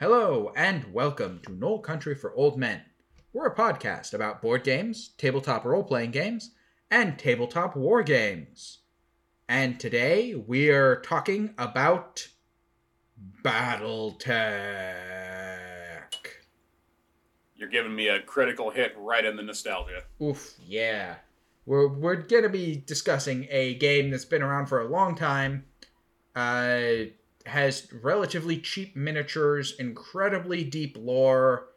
Hello, and welcome to Knoll Country for Old Men. We're a podcast about board games, tabletop role playing games, and tabletop war games. And today we are talking about Battletech. You're giving me a critical hit right in the nostalgia. Oof, yeah. We're, we're gonna be discussing a game that's been around for a long time, uh, has relatively cheap miniatures, incredibly deep lore,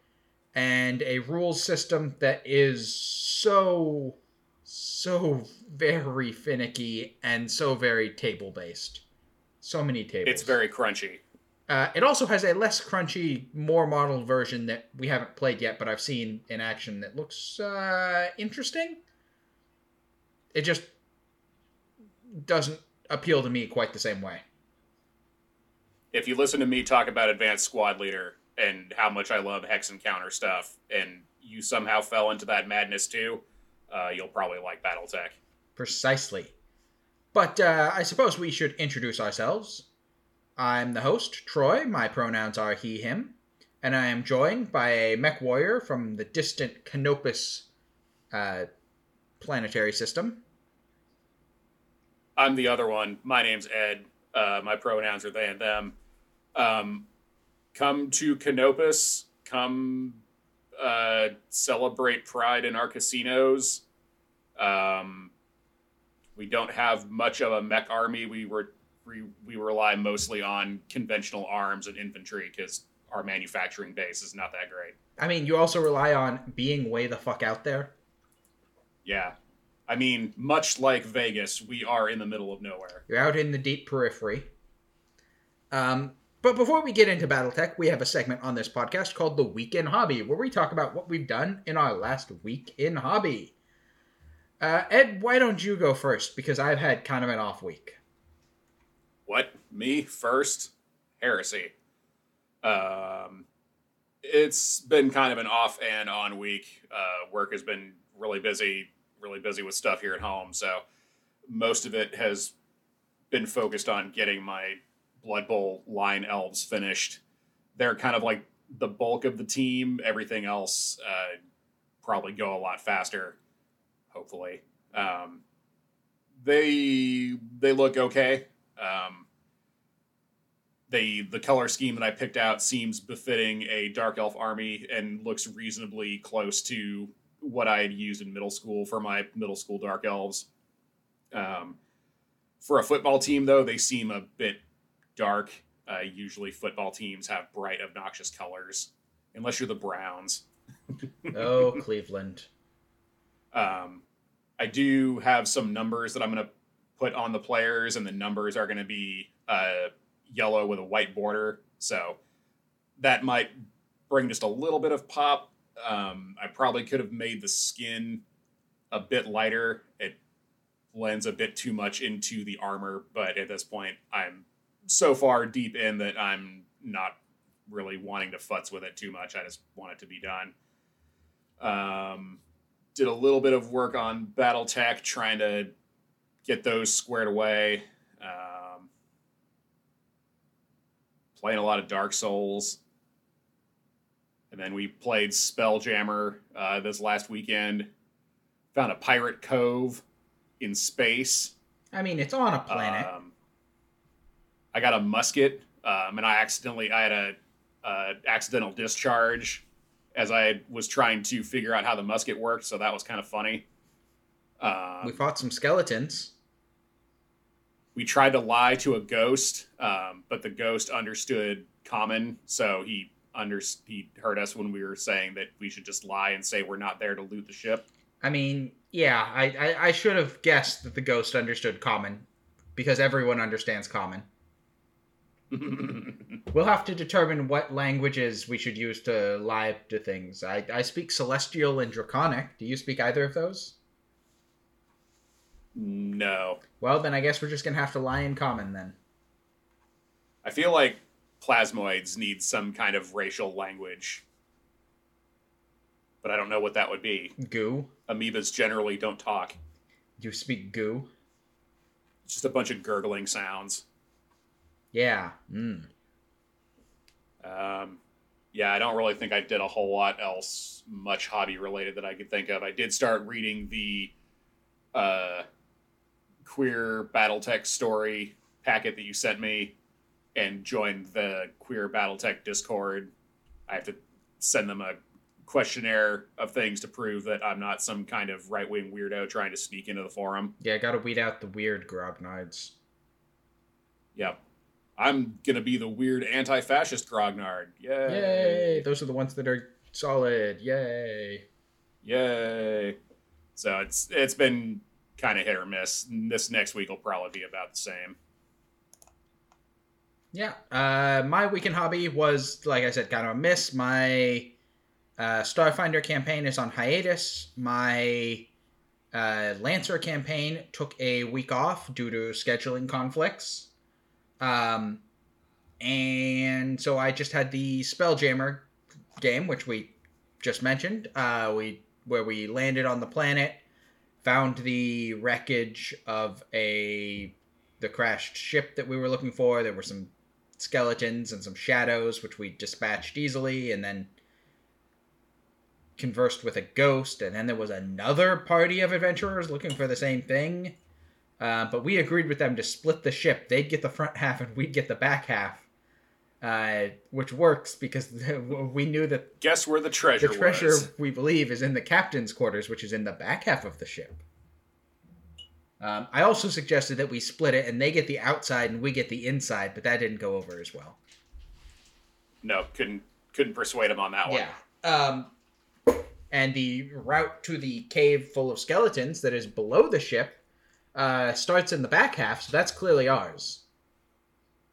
and a rules system that is so, so very finicky and so very table based. So many tables. It's very crunchy. Uh, it also has a less crunchy, more modeled version that we haven't played yet, but I've seen in action that looks uh, interesting. It just doesn't appeal to me quite the same way. If you listen to me talk about Advanced Squad Leader and how much I love Hex and Counter stuff, and you somehow fell into that madness too, uh, you'll probably like Battletech. Precisely. But uh, I suppose we should introduce ourselves. I'm the host, Troy. My pronouns are he, him. And I am joined by a mech warrior from the distant Canopus uh, planetary system. I'm the other one. My name's Ed. Uh, my pronouns are they and them. Um, come to Canopus. Come uh, celebrate Pride in our casinos. Um, we don't have much of a mech army. We were we, we rely mostly on conventional arms and infantry because our manufacturing base is not that great. I mean, you also rely on being way the fuck out there. Yeah. I mean, much like Vegas, we are in the middle of nowhere. You're out in the deep periphery. Um, but before we get into Battletech, we have a segment on this podcast called The Week in Hobby, where we talk about what we've done in our last week in hobby. Uh, Ed, why don't you go first? Because I've had kind of an off week. What? Me first? Heresy. Um, it's been kind of an off and on week. Uh, work has been really busy, really busy with stuff here at home. So most of it has been focused on getting my Blood Bowl line elves finished. They're kind of like the bulk of the team. Everything else uh, probably go a lot faster. Hopefully, um, they they look okay. Um, they the color scheme that I picked out seems befitting a dark elf army and looks reasonably close to what I had used in middle school for my middle school dark elves. Um, for a football team, though, they seem a bit dark. Uh, usually, football teams have bright, obnoxious colors, unless you're the Browns. oh, Cleveland. Um, I do have some numbers that I'm going to put on the players, and the numbers are going to be uh, yellow with a white border. So that might bring just a little bit of pop. Um, I probably could have made the skin a bit lighter. It blends a bit too much into the armor, but at this point, I'm so far deep in that I'm not really wanting to futz with it too much. I just want it to be done. Um, did a little bit of work on BattleTech, trying to get those squared away. Um, playing a lot of Dark Souls. And then we played Spelljammer uh, this last weekend. Found a pirate cove in space. I mean, it's on a planet. Um, I got a musket, um, and I accidentally I had a, a accidental discharge as I was trying to figure out how the musket worked. So that was kind of funny. Uh, we fought some skeletons. We tried to lie to a ghost, um, but the ghost understood common, so he under he heard us when we were saying that we should just lie and say we're not there to loot the ship. I mean, yeah, I, I, I should have guessed that the ghost understood common, because everyone understands common. we'll have to determine what languages we should use to lie to things. I, I speak Celestial and Draconic. Do you speak either of those? No. Well, then I guess we're just gonna have to lie in common then. I feel like plasmoids need some kind of racial language. But I don't know what that would be. Goo. Amoebas generally don't talk. You speak goo? It's just a bunch of gurgling sounds. Yeah. Mm. Um, yeah, I don't really think I did a whole lot else much hobby related that I could think of. I did start reading the uh, queer BattleTech story packet that you sent me and joined the queer BattleTech Discord. I have to send them a questionnaire of things to prove that I'm not some kind of right wing weirdo trying to sneak into the forum. Yeah, I gotta weed out the weird grognards. Yep. I'm gonna be the weird anti-fascist grognard. Yay! Yay! Those are the ones that are solid. Yay! Yay! So it's it's been kind of hit or miss. This next week will probably be about the same. Yeah. Uh, my weekend hobby was, like I said, kind of a miss. My uh, Starfinder campaign is on hiatus. My uh, Lancer campaign took a week off due to scheduling conflicts. Um, and so I just had the Spelljammer game, which we just mentioned. Uh, we where we landed on the planet, found the wreckage of a the crashed ship that we were looking for. There were some skeletons and some shadows, which we dispatched easily, and then conversed with a ghost. And then there was another party of adventurers looking for the same thing. Uh, but we agreed with them to split the ship. They'd get the front half, and we'd get the back half. Uh, which works because we knew that Guess where the treasure the treasure was. we believe is in the captain's quarters, which is in the back half of the ship. Um, I also suggested that we split it and they get the outside and we get the inside, but that didn't go over as well. No, couldn't couldn't persuade him on that one. Yeah. Um, and the route to the cave full of skeletons that is below the ship uh, starts in the back half, so that's clearly ours.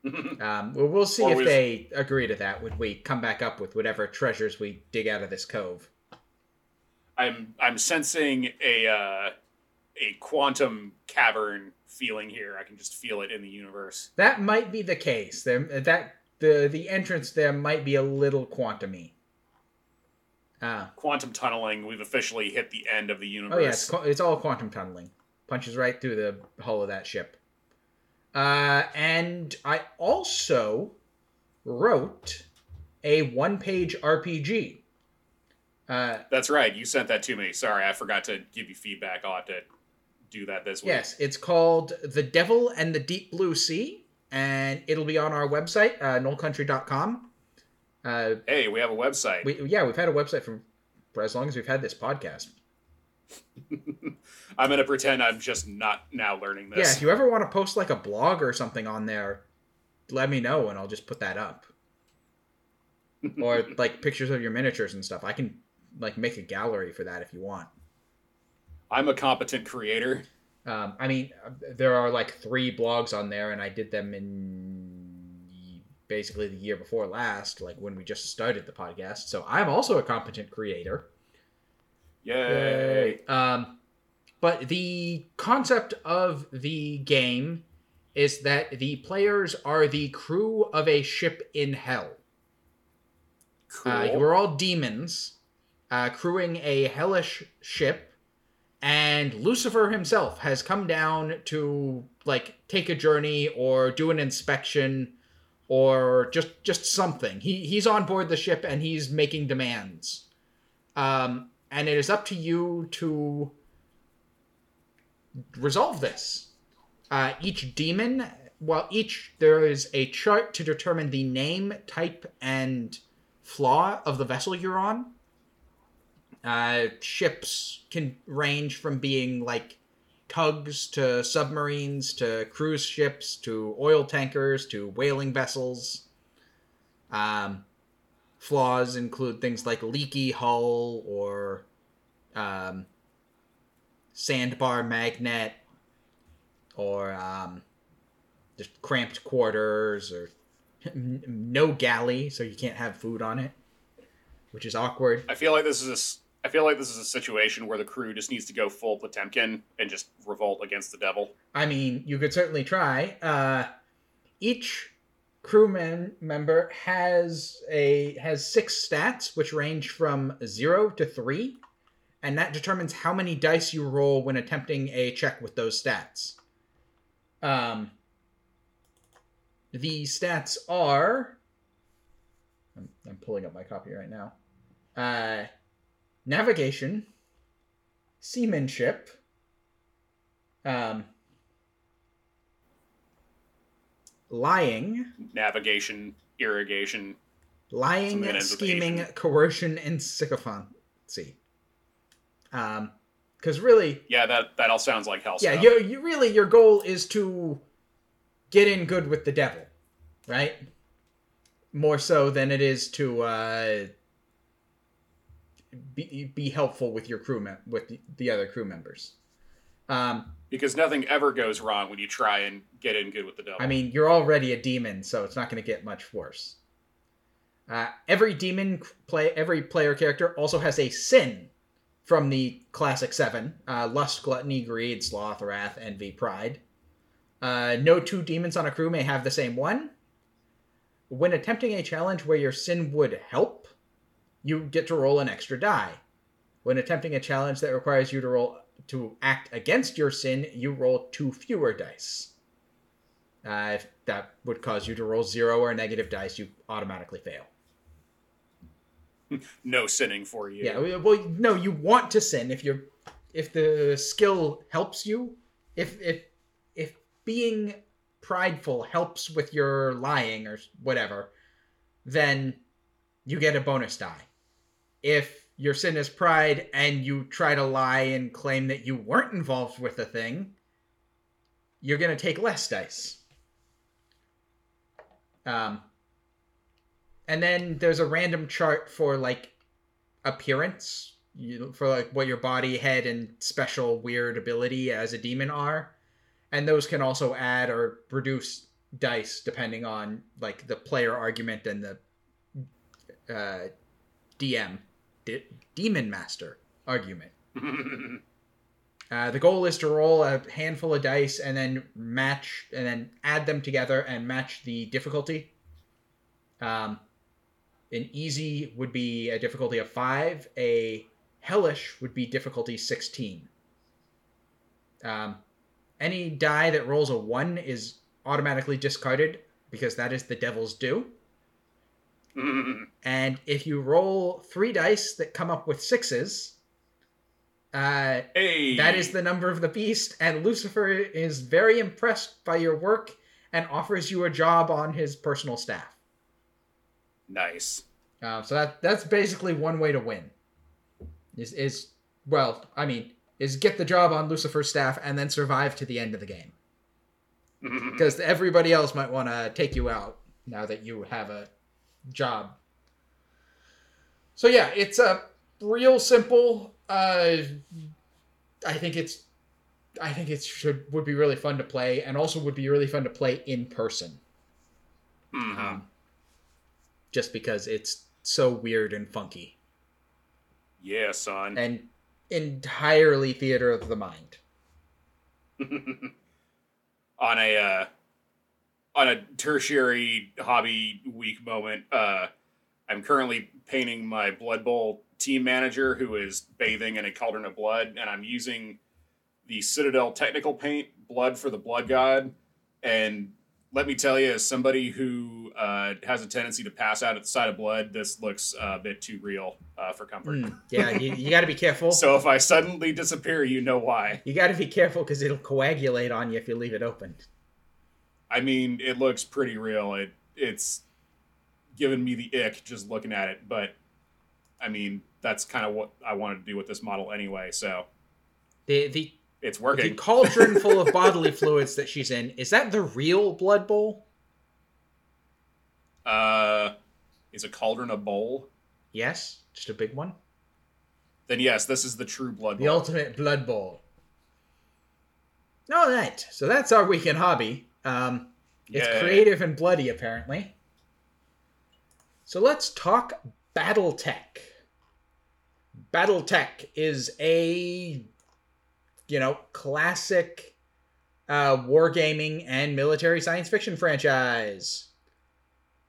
Um, well, we'll see Or if they agree to that when we come back up with whatever treasures we dig out of this cove. I'm I'm sensing a uh, a quantum cavern feeling here. I can just feel it in the universe. That might be the case. There, that the the entrance there might be a little quantumy. Ah, Quantum tunneling. We've officially hit the end of the universe. oh yeah, it's, it's all quantum tunneling. Punches right through the hull of that ship. Uh, and I also wrote a one-page RPG. Uh, That's right. You sent that to me. Sorry, I forgot to give you feedback. I'll have to do that this week. Yes, it's called The Devil and the Deep Blue Sea, and it'll be on our website, uh, knollcountry.com. Uh, Hey, we have a website. we, yeah, we've had a website for, for as long as we've had this podcast. I'm gonna pretend I'm just not now learning this. Yeah, if you ever want to post like a blog or something on there, let me know and I'll just put that up. or like pictures of your miniatures and stuff. I can like make a gallery for that if you want. I'm a competent creator. Um, I mean, there are like three blogs on there, and I did them in basically the year before last, like when we just started the podcast. So I'm also a competent creator. Yay! Um, but the concept of the game is that the players are the crew of a ship in hell. Cool. Uh, you are all demons, uh, crewing a hellish ship, and Lucifer himself has come down to like take a journey or do an inspection or just just something. He he's on board the ship and he's making demands. Um, and it is up to you to resolve this. Uh, each demon, well, each there is a chart to determine the name, type, and flaw of the vessel you're on. Uh, ships can range from being like tugs to submarines to cruise ships to oil tankers to whaling vessels. Um, flaws include things like leaky hull or um, sandbar magnet or um, just cramped quarters or no galley so you can't have food on it which is awkward I feel like this is a I feel like this is a situation where the crew just needs to go full Potemkin and just revolt against the devil. I mean, you could certainly try. Uh, each crewman member has a has six stats, which range from zero to three, and that determines how many dice you roll when attempting a check with those stats. Um, the stats are I'm, I'm pulling up my copy right now. Uh, navigation, seamanship, um, lying, Navigation, irrigation. lying, Something that ends with scheming, coercion, and sycophancy. Um, because really, Yeah, that that all sounds like hell yeah, you you really your goal is to get in good with the devil, right? More so than it is to uh, be be helpful with your crew mem- with the, the other crew members. Um, Because nothing ever goes wrong when you try and get in good with the devil. I mean, you're already a demon, so it's not going to get much worse. Uh, every demon play, every player character also has a sin from the classic seven: uh, lust, gluttony, greed, sloth, wrath, envy, pride. Uh, no two demons on a crew may have the same one. When attempting a challenge where your sin would help, you get to roll an extra die. When attempting a challenge that requires you to roll to act against your sin, you roll two fewer dice. Uh, if that would cause you to roll zero or negative dice, you automatically fail. no sinning for you. Yeah, well- no, you want to sin if you're if the skill helps you. If if if being prideful helps with your lying or whatever, then you get a bonus die. If your sin is pride and you try to lie and claim that you weren't involved with the thing, you're gonna take less dice. Um, and then there's a random chart for like appearance, you for like what your body, head, and special weird ability as a demon are, and those can also add or reduce dice depending on like the player argument and the uh, DM, D- demon master argument. Uh, the goal is to roll a handful of dice and then match and then add them together and match the difficulty. Um, an easy would be a difficulty of five. A hellish would be difficulty sixteen. Um, any die that rolls a one is automatically discarded because that is the devil's due. And if you roll three dice that come up with sixes, uh, hey, that is the number of the beast, and Lucifer is very impressed by your work and offers you a job on his personal staff. Nice. Uh, so that that's basically one way to win. Is is well, I mean, is get the job on Lucifer's staff and then survive to the end of the game because everybody else might want to take you out now that you have a job. So yeah, it's a real simple. Uh, I think it's, I think it should would be really fun to play, and also would be really fun to play in person. Mhm. Um, just because it's so weird and funky yeah, son. and entirely theater of the mind. on a uh, on a tertiary hobby week moment, uh, I'm currently painting my Blood Bowl team manager who is bathing in a cauldron of blood, and I'm using the Citadel technical paint, Blood for the Blood God. And let me tell you, as somebody who uh, has a tendency to pass out at the sight of blood, this looks a bit too real uh, for comfort. Mm, yeah, you, you got to be careful. So if I suddenly disappear, you know why. you got to be careful because it'll coagulate on you if you leave it open. I mean, it looks pretty real. It it's giving me the ick just looking at it, but I mean, that's kind of what I wanted to do with this model anyway, so The the, it's working. the cauldron full of bodily fluids that she's in is that the real blood bowl? Uh is a cauldron a bowl? Yes, just a big one. Then yes, this is the true blood Bowl. The ultimate blood bowl. All right, so that's our weekend hobby. Um, it's Yay. creative and bloody, apparently. So let's talk BattleTech. BattleTech is a, you know, classic uh, wargaming and military science fiction franchise.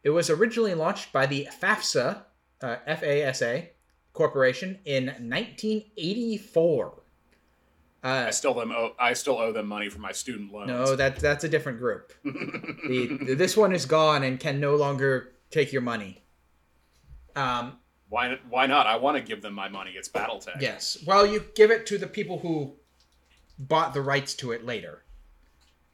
It was originally launched by the FAFSA, uh, FASA Corporation in 1984. Uh, I still them owe, I still owe them money for my student loans. no, that that's a different group. The, this one is gone and can no longer take your money. Um, Why? Why not? I want to give them my money. It's BattleTech. Yes. Well, you give it to the people who bought the rights to it later.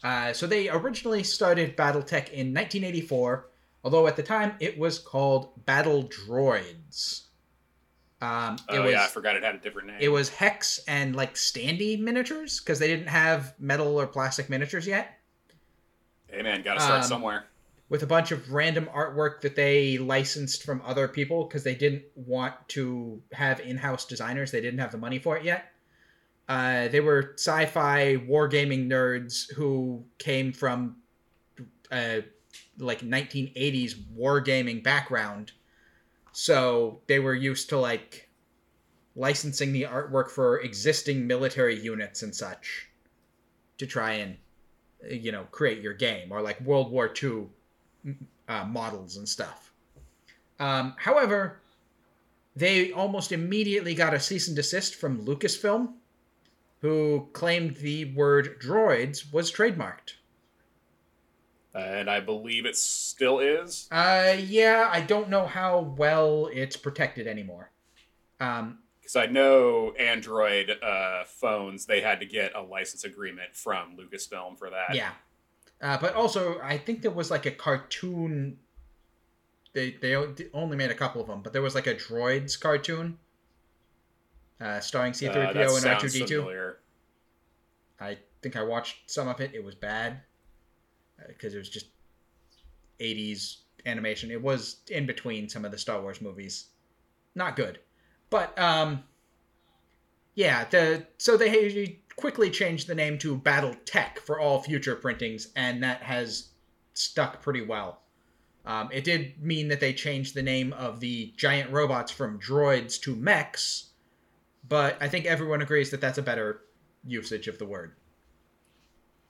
Uh, so they originally started BattleTech in 1984, although at the time it was called Battle Droids. Um, it Oh was yeah, I forgot it had a different name. it was hex and like standy miniatures because they didn't have metal or plastic miniatures yet. hey man, got to start um, somewhere. with a bunch of random artwork that they licensed from other people because they didn't want to have in-house designers. They didn't have the money for it yet. Uh, they were sci-fi wargaming nerds who came from uh, like 1980s wargaming background, so they were used to like licensing the artwork for existing military units and such to try and you know create your game or like World War II uh, models and stuff. Um, however, they almost immediately got a cease and desist from Lucasfilm, who claimed the word droids was trademarked. and I believe it still is. Uh, yeah, I don't know how well it's protected anymore. Um, Because I know Android uh, phones, they had to get a license agreement from Lucasfilm for that. yeah, uh, but also I think there was like a cartoon. They they only made a couple of them, but there was like a droids cartoon. Uh, starring C3PO Uh, and R2D2. familiar. I think I watched some of it. It was bad because it was just 80s animation. It was in between some of the Star Wars movies. Not good. But um yeah, the so they quickly changed the name to Battle Tech for all future printings and that has stuck pretty well. Um, it did mean that they changed the name of the giant robots from droids to mechs, but I think everyone agrees that that's a better usage of the word.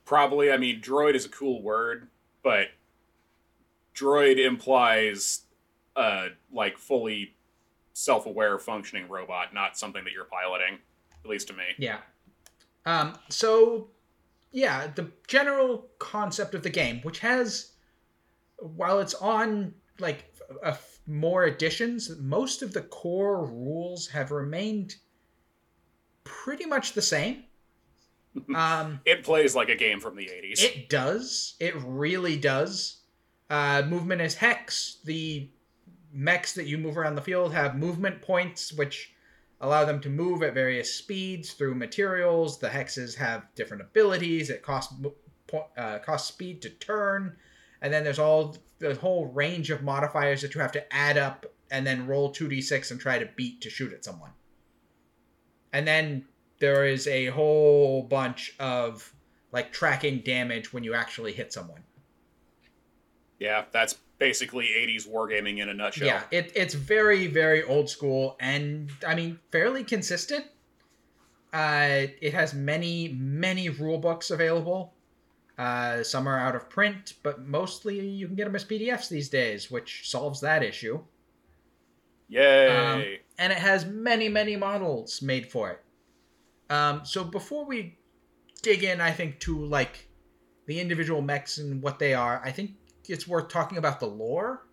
Probably, I mean, droid is a cool word, but droid implies uh like fully self-aware functioning robot, not something that you're piloting, at least to me. Yeah. Um, so, yeah, the general concept of the game, which has, while it's on like a f- more editions, most of the core rules have remained pretty much the same. Um, It plays like a game from the 80s. it does. It really does. Uh, movement is hex. The mechs that you move around the field have movement points, which allow them to move at various speeds through materials. The hexes have different abilities. It costs uh, costs speed to turn, and then there's all the whole range of modifiers that you have to add up and then roll two d six and try to beat to shoot at someone. And then there is a whole bunch of like tracking damage when you actually hit someone. yeah, that's basically 80s wargaming in a nutshell. Yeah, it, it's very, very old school and I mean fairly consistent. Uh, it has many, many rule books available. Uh, some are out of print, but mostly you can get them as PDFs these days, which solves that issue. Yay. Um, and it has many, many models made for it. Um, so before we dig in, I think to like the individual mechs and what they are, I think it's worth talking about the lore,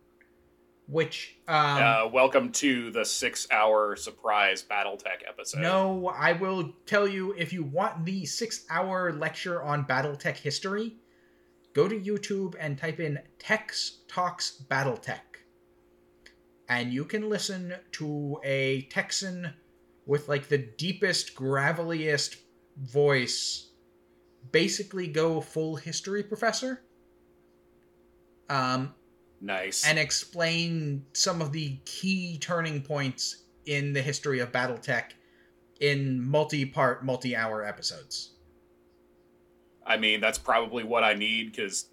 which um, uh, welcome to the six-hour surprise BattleTech episode. no, I will tell you if you want the six-hour lecture on BattleTech history, go to YouTube and type in Tex Talks BattleTech. And you can listen to a Texan with like the deepest, graveliest voice basically go full history professor. Um, Nice. and explain some of the key turning points in the history of Battletech in multi-part, multi-hour episodes. I mean, that's probably what I need because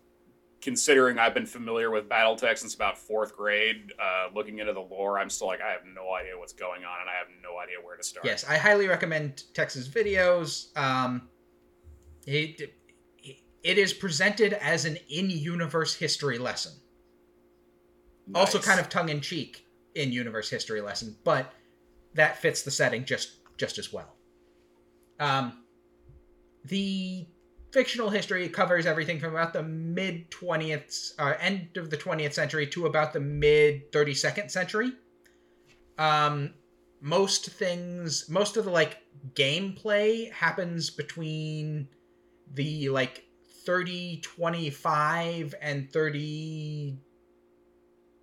considering I've been familiar with BattleTech since about fourth grade, uh, looking into the lore, I'm still like, I have no idea what's going on and I have no idea where to start. Yes, I highly recommend Tex's videos. Um, it it is presented as an in-universe history lesson. Also, kind of tongue-in-cheek in-universe history lesson, but that fits the setting just just as well. Um, the fictional history covers everything from about the mid 20th uh, end of the 20th century to about the mid 32nd century. Um, most things, most of the like gameplay happens between the like 30 25 and 30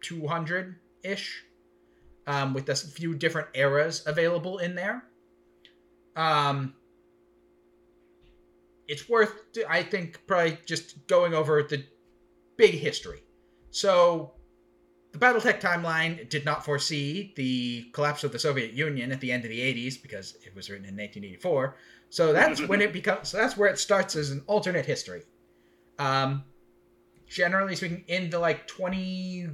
200 ish um, with a few different eras available in there. Um, it's worth i think probably just going over the big history. So the battletech timeline did not foresee the collapse of the soviet union at the end of the 80s because it was written in 1984 so that's when it becomes so that's where it starts as an alternate history. Um, generally speaking, in the like 20,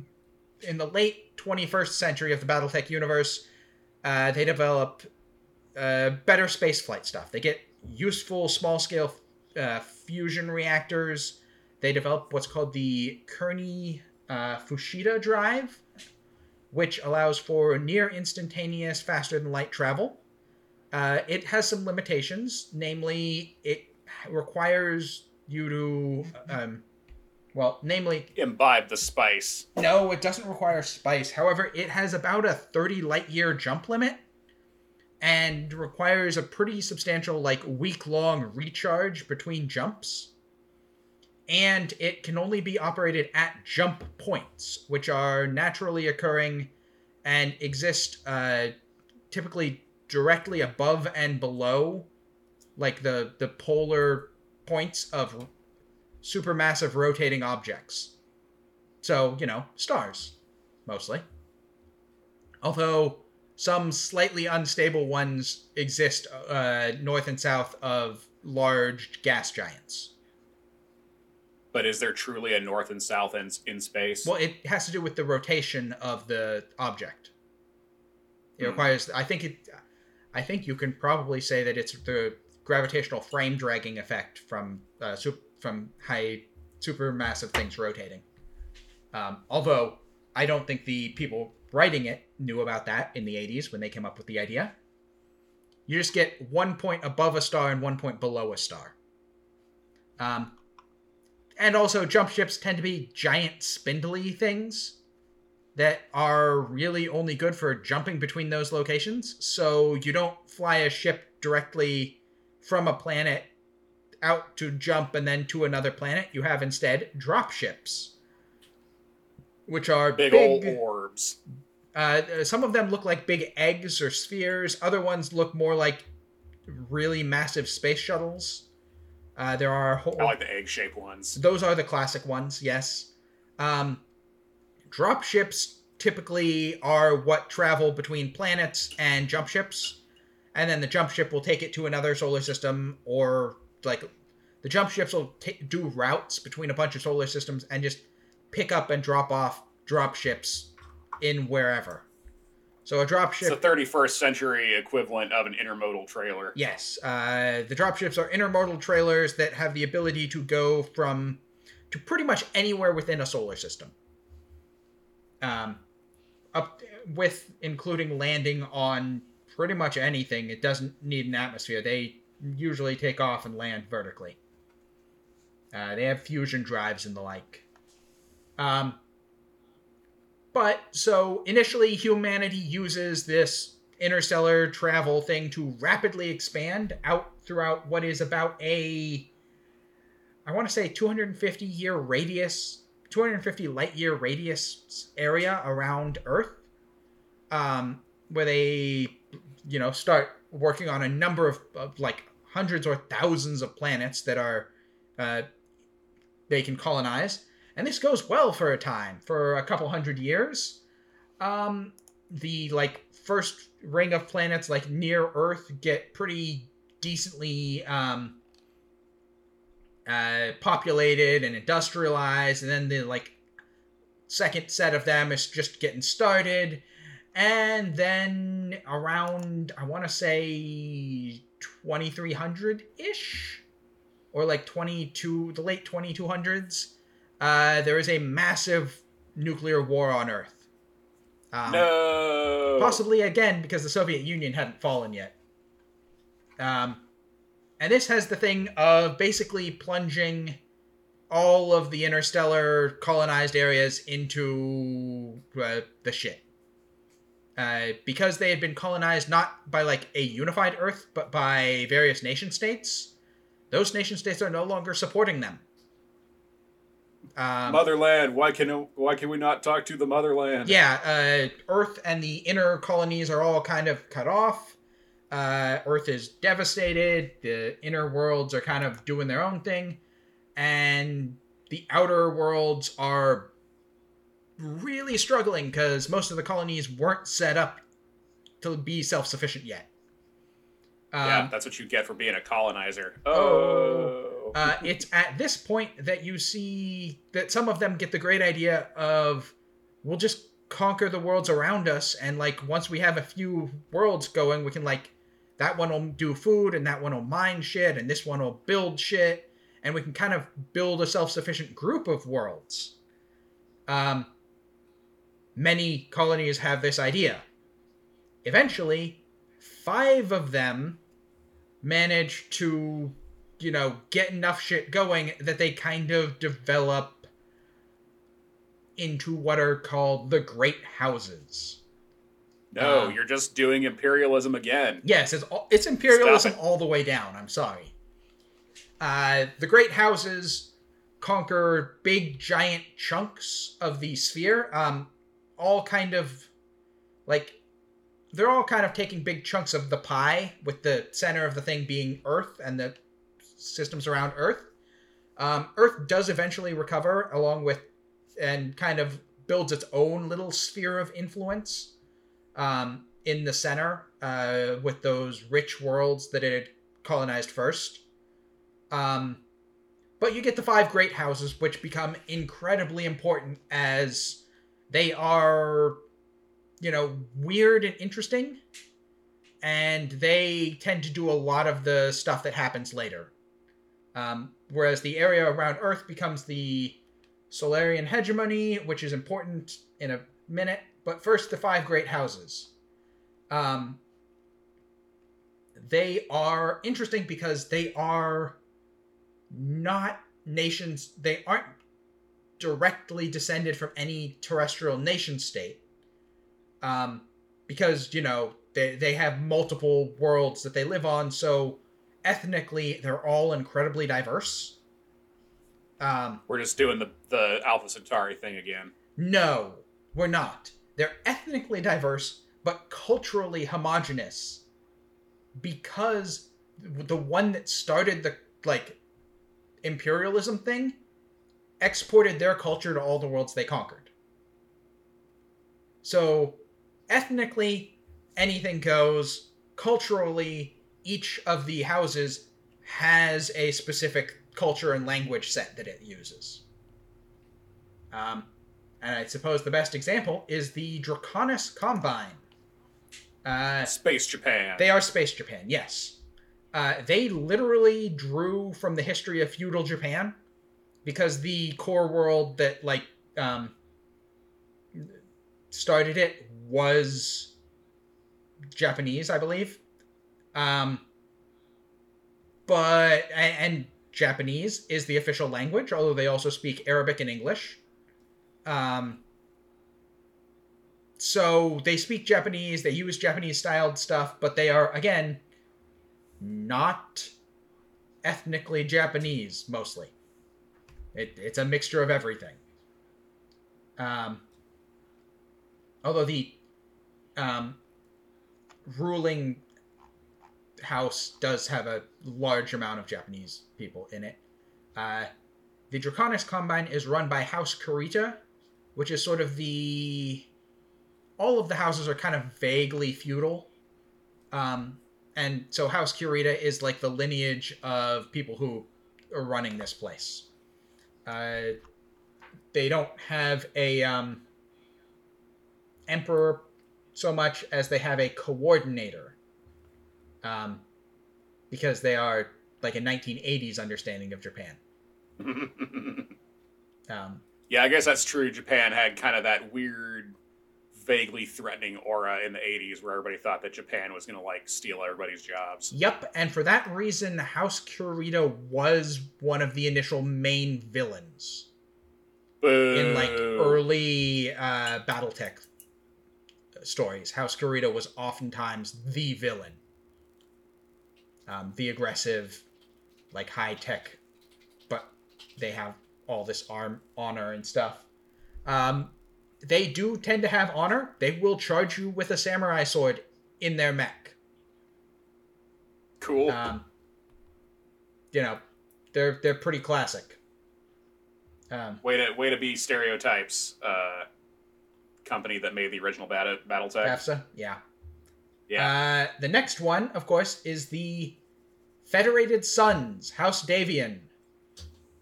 in the late 21st century of the BattleTech universe, uh, they develop uh, better spaceflight stuff. They get useful small scale uh, fusion reactors. They develop what's called the Kearny uh, Fuchida drive, which allows for near instantaneous, faster than light travel. Uh, it has some limitations, namely, it requires you to um, well, namely, imbibe the spice. No, it doesn't require spice. However, it has about a 30 light year jump limit and requires a pretty substantial, like, week long recharge between jumps. And it can only be operated at jump points, which are naturally occurring and exist uh, typically directly above and below, like the, the polar points of supermassive rotating objects. So, you know, stars, mostly. Although some slightly unstable ones exist uh, north and south of large gas giants. But is there truly a north and south in, in space? Well, it has to do with the rotation of the object. It hmm. requires. I think it. I think you can probably say that it's the gravitational frame dragging effect from uh, from high supermassive things rotating. Um, although I don't think the people writing it knew about that in the 80s when they came up with the idea. You just get one point above a star and one point below a star. Um, and also, jump ships tend to be giant, spindly things that are really only good for jumping between those locations. So you don't fly a ship directly from a planet out to jump and then to another planet. You have instead drop ships, which are big, big old orbs. Uh, some of them look like big eggs or spheres. Other ones look more like really massive space shuttles. Uh, there are whole, I like the egg-shaped ones. Those are the classic ones. Yes. Um, drop ships typically are what travel between planets and jump ships and then the jump ship will take it to another solar system or like the jump ships will t- do routes between a bunch of solar systems and just pick up and drop off drop ships in wherever. So a drop ship. It's the 31st century equivalent of an intermodal trailer. Yes, uh, the drop ships are intermodal trailers that have the ability to go from to pretty much anywhere within a solar system. Um, up with including landing on pretty much anything. It doesn't need an atmosphere. They usually take off and land vertically. Uh, they have fusion drives and the like. Um, but so initially, humanity uses this interstellar travel thing to rapidly expand out throughout what is about a, I want to say, 250 year radius, 250 light year radius area around Earth, um, where they you know, start working on a number of, of like hundreds or thousands of planets that are uh, they can colonize, and this goes well for a time, for a couple hundred years. Um, the like first ring of planets like near Earth get pretty decently um, uh, populated and industrialized, and then the like second set of them is just getting started. And then around, I want to say 2300 ish, or like 22, the late 2200s, uh, there is a massive nuclear war on Earth. Um, no. Possibly again because the Soviet Union hadn't fallen yet. Um, and this has the thing of basically plunging all of the interstellar colonized areas into uh, the shit. Uh, because they had been colonized not by like a unified Earth, but by various nation states, those nation states are no longer supporting them. Um, motherland. Why can why can we not talk to the motherland? Yeah, uh, Earth and the inner colonies are all kind of cut off. Uh, Earth is devastated. The inner worlds are kind of doing their own thing, and the outer worlds are really struggling because most of the colonies weren't set up to be self-sufficient yet. Um, yeah, that's what you get for being a colonizer. Oh. Uh, it's at this point that you see that some of them get the great idea of we'll just conquer the worlds around us, and like once we have a few worlds going, we can like that one will do food, and that one will mine shit, and this one will build shit, and we can kind of build a self-sufficient group of worlds. Um, many colonies have this idea. Eventually, five of them manage to, you know, get enough shit going that they kind of develop into what are called the Great Houses. No, uh, you're just doing imperialism again. Yes, it's it's imperialism it. all the way down. I'm sorry. Uh, the Great Houses conquer big, giant chunks of the sphere. Um, all kind of like they're all kind of taking big chunks of the pie with the center of the thing being earth and the systems around earth um, earth does eventually recover along with and kind of builds its own little sphere of influence um, in the center uh, with those rich worlds that it had colonized first um, but you get the five great houses which become incredibly important as they are, you know, weird and interesting, and they tend to do a lot of the stuff that happens later. Um, whereas the area around Earth becomes the Solarian hegemony, which is important in a minute. But first, the five great houses. Um, they are interesting because they are not nations. They aren't directly descended from any terrestrial nation state. Um, because, you know, they, they have multiple worlds that they live on, so ethnically they're all incredibly diverse. Um, we're just doing the, the Alpha Centauri thing again. No, we're not. They're ethnically diverse, but culturally homogenous. Because the one that started the, like, imperialism thing exported their culture to all the worlds they conquered. So, ethnically, anything goes. Culturally, each of the houses has a specific culture and language set that it uses. Um, and I suppose the best example is the Draconis Combine. Uh, Space Japan. They are Space Japan, yes. Uh, they literally drew from the history of feudal Japan because the core world that like um, started it was Japanese, I believe. Um, but and Japanese is the official language, although they also speak Arabic and English. Um, so they speak Japanese, they use Japanese styled stuff, but they are again not ethnically Japanese mostly. It, it's a mixture of everything. Um, although the um, ruling house does have a large amount of Japanese people in it. Uh, the Draconis Combine is run by House Kurita, which is sort of the. All of the houses are kind of vaguely feudal. Um, and so House Kurita is like the lineage of people who are running this place. Uh, they don't have a um, emperor so much as they have a coordinator, um, because they are like a 1980s understanding of Japan. um, yeah, I guess that's true. Japan had kind of that weird vaguely threatening aura in the 80s where everybody thought that Japan was going to like steal everybody's jobs. Yep, and for that reason House Kurita was one of the initial main villains. Boo. In like early uh BattleTech stories, House Kurita was oftentimes the villain, um, the aggressive, like high tech, but they have all this arm honor and stuff. Um, they do tend to have honor. They will charge you with a samurai sword in their mech. Cool. Um, you know, they're they're pretty classic. Um, way to way to be stereotypes. Uh, company that made the original battle BattleTech. FASA, yeah. Yeah. Uh, the next one, of course, is the Federated Suns, House Davion.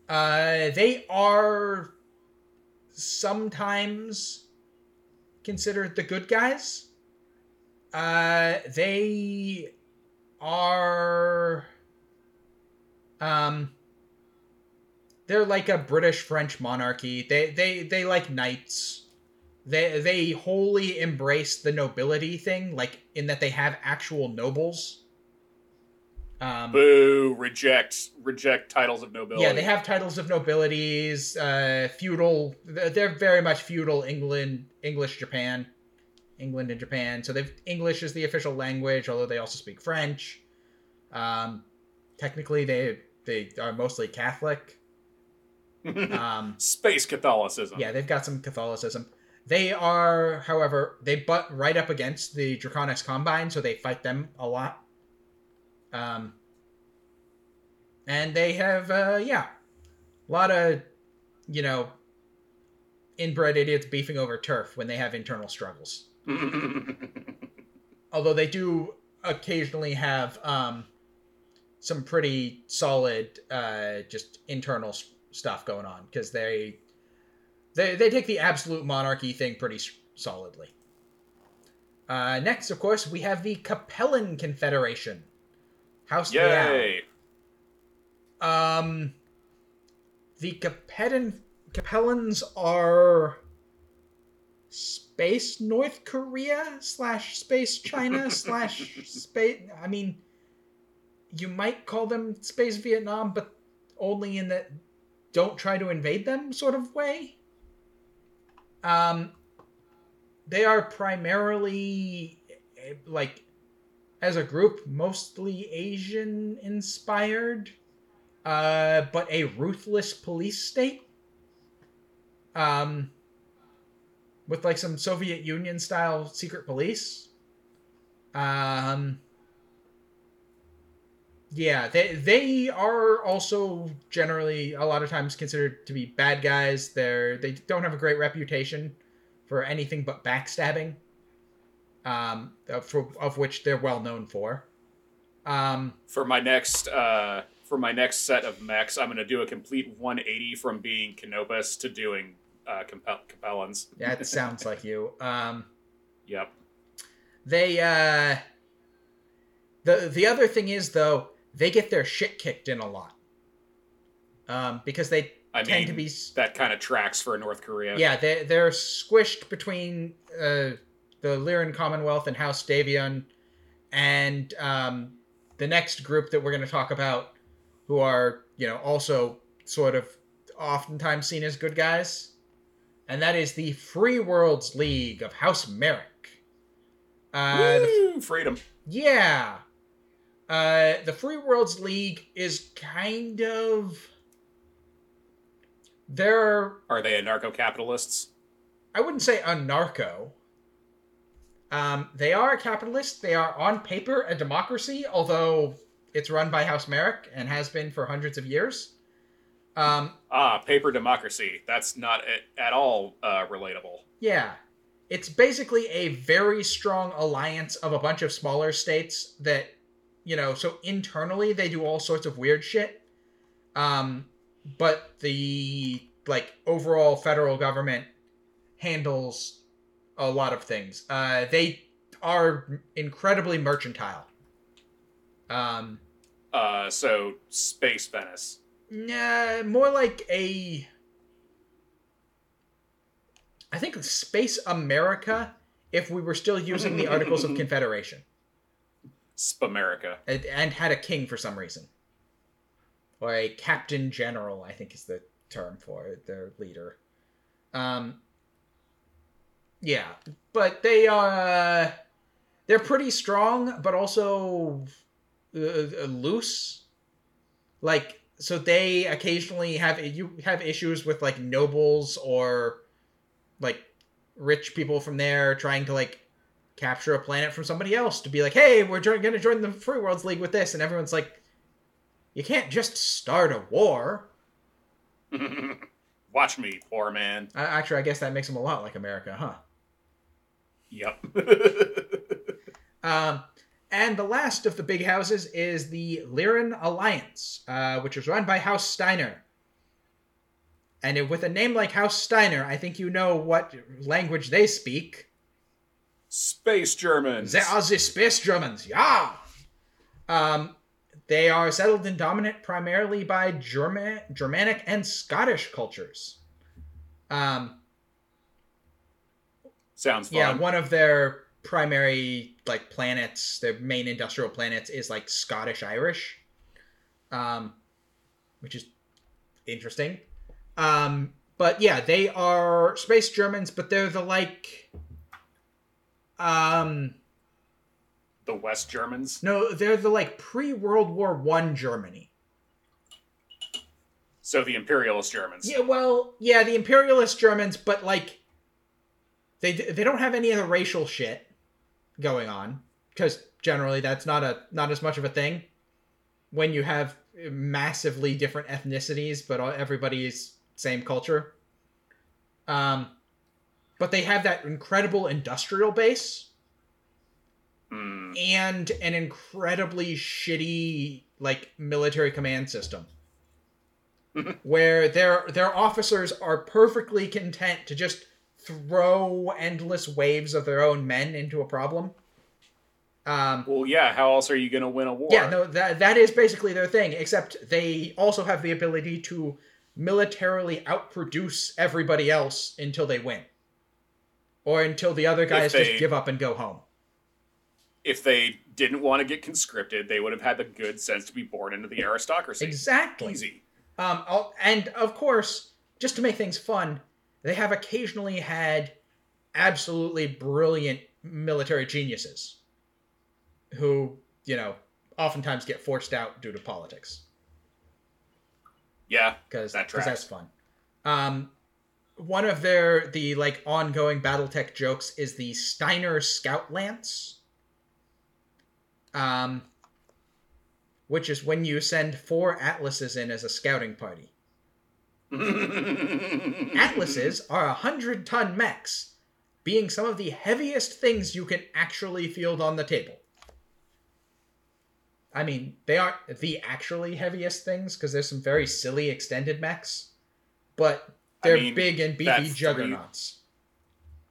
Uh, they are sometimes considered the good guys. Uh, they are um they're like a British French monarchy. They they they like knights. They they wholly embrace the nobility thing, like in that they have actual nobles. Um, Boo! Reject reject titles of nobility. yeah, they have titles of nobilities, uh, feudal. They're very much feudal England, English Japan, England and Japan. So they've English is the official language, although they also speak French. Um, technically, they they are mostly Catholic. Um, Space Catholicism. yeah, they've got some Catholicism. They are, however, they butt right up against the Draconis Combine, so they fight them a lot. Um, and they have, uh, yeah, a lot of, you know, inbred idiots beefing over turf when they have internal struggles. Although they do occasionally have um, some pretty solid, uh, just internal s- stuff going on because they they they take the absolute monarchy thing pretty s- solidly. Uh, next, of course, we have the Capellan Confederation. House. Yay! Um, the Capellan Capellans are space North Korea slash space China slash space. I mean, you might call them space Vietnam, but only in that don't try to invade them sort of way. Um, they are primarily eh, like as a group mostly Asian inspired, uh, but a ruthless police state. Um, with like some Soviet Union style secret police. Um, yeah, they they are also generally a lot of times considered to be bad guys. They're they don't have a great reputation for anything but backstabbing. Um, of, for, of which they're well known for. Um, For my next uh, for my next set of mechs, I'm going to do a complete 180 from being Canopus to doing uh, Capel- Capellans. that sounds like you. Um, Yep. they uh, the the other thing is though they get their shit kicked in a lot. Um, because they I tend mean, to be that kind of tracks for North Korea. Yeah, they they're squished between uh, the Lyran Commonwealth and House Davion, and um, the next group that we're going to talk about, who are you know also sort of oftentimes seen as good guys, and that is the Free Worlds League of House Marik. Uh, the Woo! freedom. yeah. Uh, the Free Worlds League is kind of. They're. Are they anarcho-capitalists? I wouldn't say a narco. Um, they are a capitalist. They are on paper a democracy, although it's run by House Marik and has been for hundreds of years. Um, Ah, paper democracy. That's not a- at all uh, relatable. Yeah. It's basically a very strong alliance of a bunch of smaller states that, you know, so internally they do all sorts of weird shit. Um, but the, like, overall federal government handles a lot of things. Uh, they are incredibly mercantile. Um, Uh, so space Venice. Nah, more like a. I think Space America, if we were still using the Articles of Confederation, Spamerica. and, and had a king for some reason, or a captain general, I think is the term for it, their leader. Um, Yeah, but they uh they're pretty strong, but also uh, uh, loose. Like so, they occasionally have you have issues with like nobles or like rich people from there trying to like capture a planet from somebody else to be like, hey, we're jo- gonna join the Free Worlds League with this, and everyone's like, you can't just start a war. Watch me, poor man. Uh, actually, I guess that makes them a lot like America, huh? Yep. Um, and the last of the big houses is the Lyran Alliance, uh, which is run by House Steiner. And it- with a name like House Steiner, I think you know what language they speak. Space Germans. They are the Space Germans, yeah! Um, they are settled and dominant primarily by German, Germanic and Scottish cultures. Um, Sounds fun. Yeah, one of their primary like planets, their main industrial planets is like Scottish Irish. Um which is interesting. Um but yeah, they are space Germans, but they're the like um the West Germans. no, they're the like pre-World War 1 Germany. So the imperialist Germans. Yeah, well, yeah, the imperialist Germans, but like they they don't have any of the racial shit going on because generally that's not a not as much of a thing when you have massively different ethnicities, but everybody's same culture. Um, but they have that incredible industrial base Hmm. and an incredibly shitty like military command system where their their officers are perfectly content to just throw endless waves of their own men into a problem um Well, yeah. How else are you going to win a war? yeah no that that is basically their thing except they also have the ability to militarily outproduce everybody else until they win or until the other guys they- just give up and go home If they didn't want to get conscripted, they would have had the good sense to be born into the aristocracy. exactly Easy. Um, and of course, just to make things fun, they have occasionally had absolutely brilliant military geniuses who, you know, oftentimes get forced out due to politics Yeah. because That that's fun. Um, one of their the like ongoing BattleTech jokes is the Steiner Scout Lance. Um, which is when you send four atlases in as a scouting party. Atlases are a hundred ton mechs, being some of the heaviest things you can actually field on the table. I mean, they aren't the actually heaviest things because there's some very silly extended mechs, but they're mean, big and beefy three- juggernauts.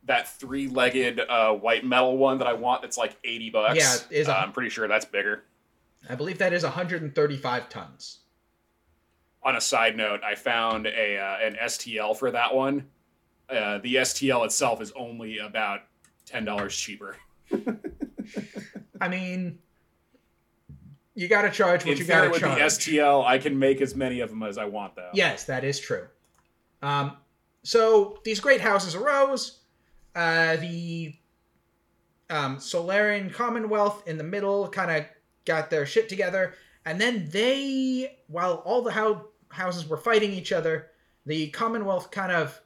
that three-legged uh, white metal one that I want that's like 80 bucks. Yeah, is uh, I'm pretty sure that's bigger. I believe that is 135 tons. On a side note, I found a uh, an STL for that one. Uh, the STL itself is only about ten dollars cheaper. I mean, you gotta charge what In you gotta with charge. the STL, I can make as many of them as I want, though. Yes, that is true. Um, so these great houses arose. Uh, the um, Solarian Commonwealth in the middle kind of got their shit together, and then they, while all the hou- houses were fighting each other, the Commonwealth kind of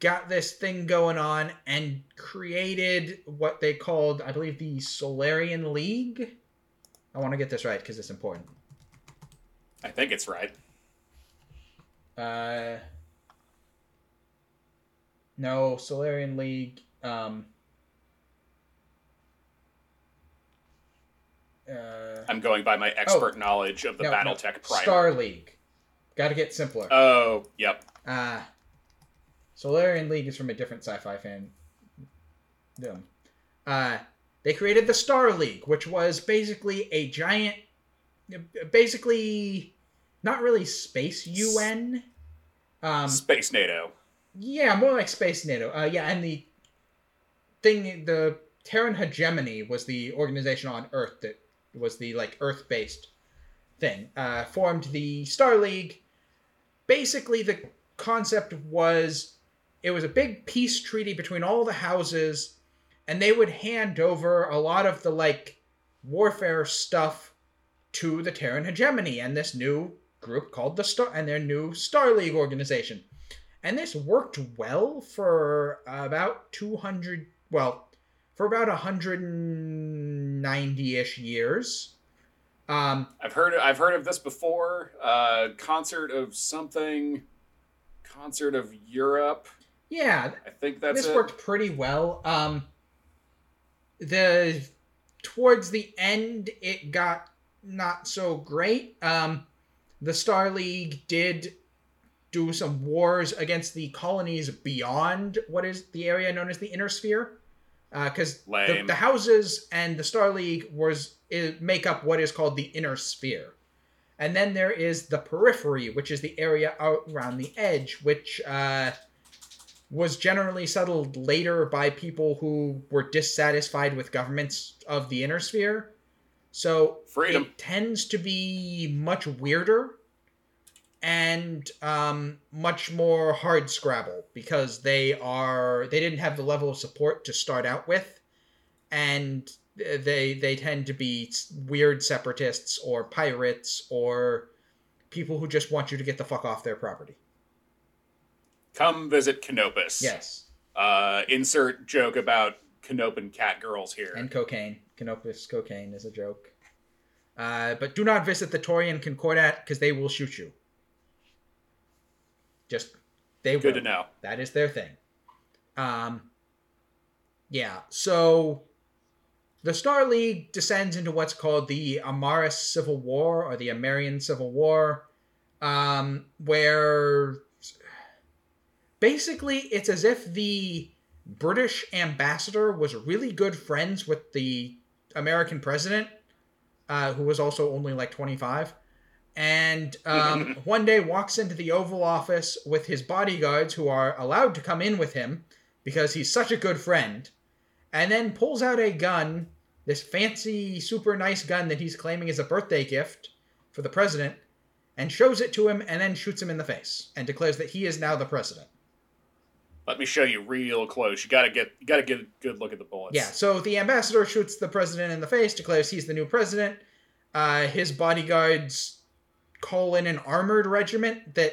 got this thing going on and created what they called, I believe, the Solarian League. I want to get this right because it's important. I think it's right. Uh, no, Solarian League. Um, uh, I'm going by my expert knowledge of the no, no, BattleTech primer. Star League. Got to get simpler. Oh, yep. Uh, Solarian League is from a different sci-fi fan. Them. Uh, they created the Star League, which was basically a giant, basically not really space UN. Um, Space NATO. yeah, more like Space NATO. Uh, yeah, and the thing, the Terran Hegemony was the organization on Earth that was the like Earth-based thing. Uh, formed the Star League. Basically, the concept was it was a big peace treaty between all the houses, and they would hand over a lot of the like warfare stuff to the Terran hegemony and this new group called the Star and their new Star League organization. And this worked well for about 200, well, for about 190-ish years. Um, I've heard I've heard of this before. Uh, concert of something, concert of Europe. yeah, I think that's this it. worked pretty well. Um, the towards the end, it got not so great. Um, the Star League did do some wars against the colonies beyond what is the area known as the Inner Sphere, because the, the houses and the Star League was make up what is called the Inner Sphere. And then there is the periphery, which is the area out around the edge, which uh, was generally settled later by people who were dissatisfied with governments of the inner sphere. So Freedom. it tends to be much weirder and um, much more hard scrabble because they are they didn't have the level of support to start out with, and they they tend to be weird separatists or pirates or people who just want you to get the fuck off their property. Come visit Canopus. Yes. Uh, insert joke about Canopan cat girls here. and cocaine. Canopus cocaine is a joke. Uh, but do not visit the Taurian Concordat because they will shoot you. Just they Good will. to know. That is their thing. Um, yeah. So the Star League descends into what's called the Amaris Civil War or the Amarian Civil War, um, where basically it's as if the British ambassador was really good friends with the American president, uh, who was also only like 25. And um, one day walks into the Oval Office with his bodyguards, who are allowed to come in with him because he's such a good friend, and then pulls out a gun, this fancy, super nice gun that he's claiming is a birthday gift for the president, and shows it to him and then shoots him in the face and declares that he is now the president. Let me show you real close. You gotta get you gotta get a good look at the bullets. Yeah, so the ambassador shoots the president in the face, declares he's the new president. Uh, his bodyguards call in an armored regiment that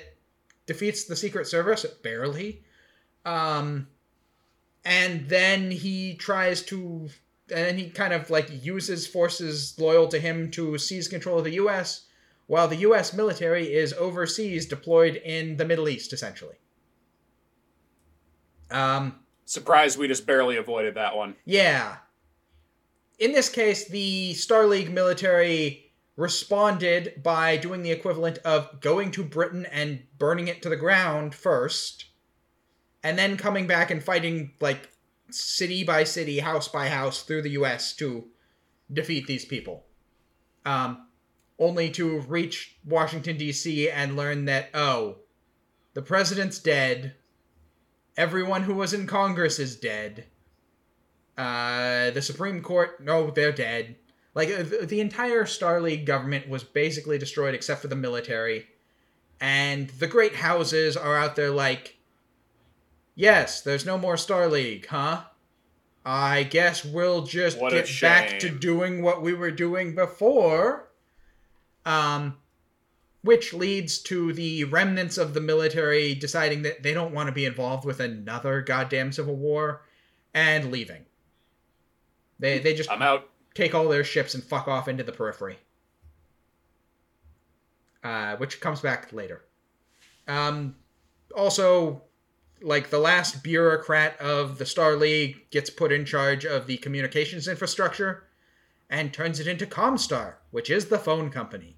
defeats the Secret Service, barely. Um, and then he tries to, and then he kind of like uses forces loyal to him to seize control of the U.S., while the U.S. military is overseas, deployed in the Middle East, essentially. Um, Surprised we just barely avoided that one. yeah. In this case, the Star League military responded by doing the equivalent of going to Britain and burning it to the ground first, and then coming back and fighting, like, city by city, house by house through the US to defeat these people. Um, only to reach Washington, D.C. and learn that, oh, the president's dead. Everyone who was in Congress is dead. Uh, the Supreme Court, no, they're dead. Like uh, the, the entire Star League government was basically destroyed except for the military, and the great houses are out there like, yes, there's no more Star League, huh? I guess we'll just What get back to doing what we were doing before. Um, which leads to the remnants of the military deciding that they don't want to be involved with another goddamn civil war and leaving. They they just I'm out. Take all their ships and fuck off into the periphery. Uh, which comes back later. Um, also, like the last bureaucrat of the Star League gets put in charge of the communications infrastructure and turns it into Comstar, which is the phone company.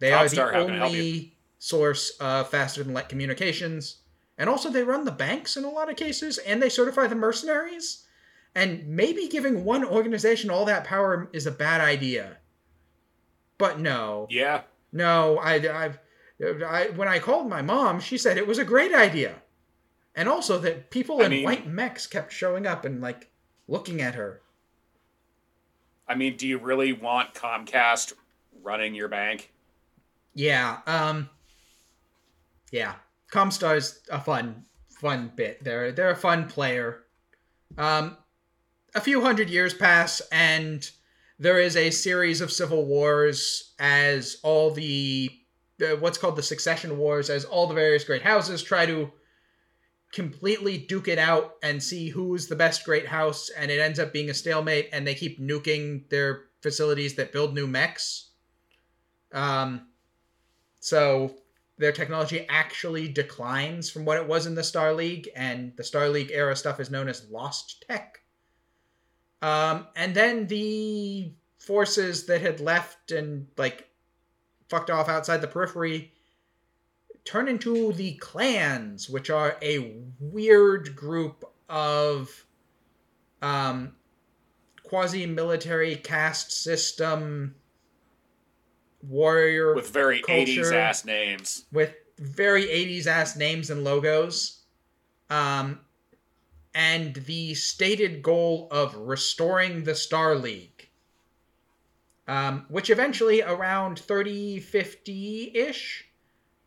They are Comstar, the can I help only source of faster than light communications. And also, they run the banks in a lot of cases, and they certify the mercenaries. And maybe giving one organization all that power is a bad idea. But no, Yeah. no, I, I, I, when I called my mom, she said it was a great idea, and also that people I in mean- white mechs kept showing up and like looking at her. I mean, do you really want Comcast running your bank? Yeah, um, yeah, Comstar's a fun fun bit. They're they're a fun player. Um, a few hundred years pass, and there is a series of civil wars as all the uh, what's called the succession wars, as all the various great houses try to completely duke it out and see who's the best great house, and it ends up being a stalemate, and they keep nuking their facilities that build new mechs. Um, so their technology actually declines from what it was in the Star League, and the Star League era stuff is known as lost tech. Um, and then the forces that had left and like fucked off outside the periphery turn into the clans, which are a weird group of um, quasi-military caste system warrior with very culture, 80s ass names. with very 80s ass names and logos um and the stated goal of restoring the star league um which eventually around 30 50-ish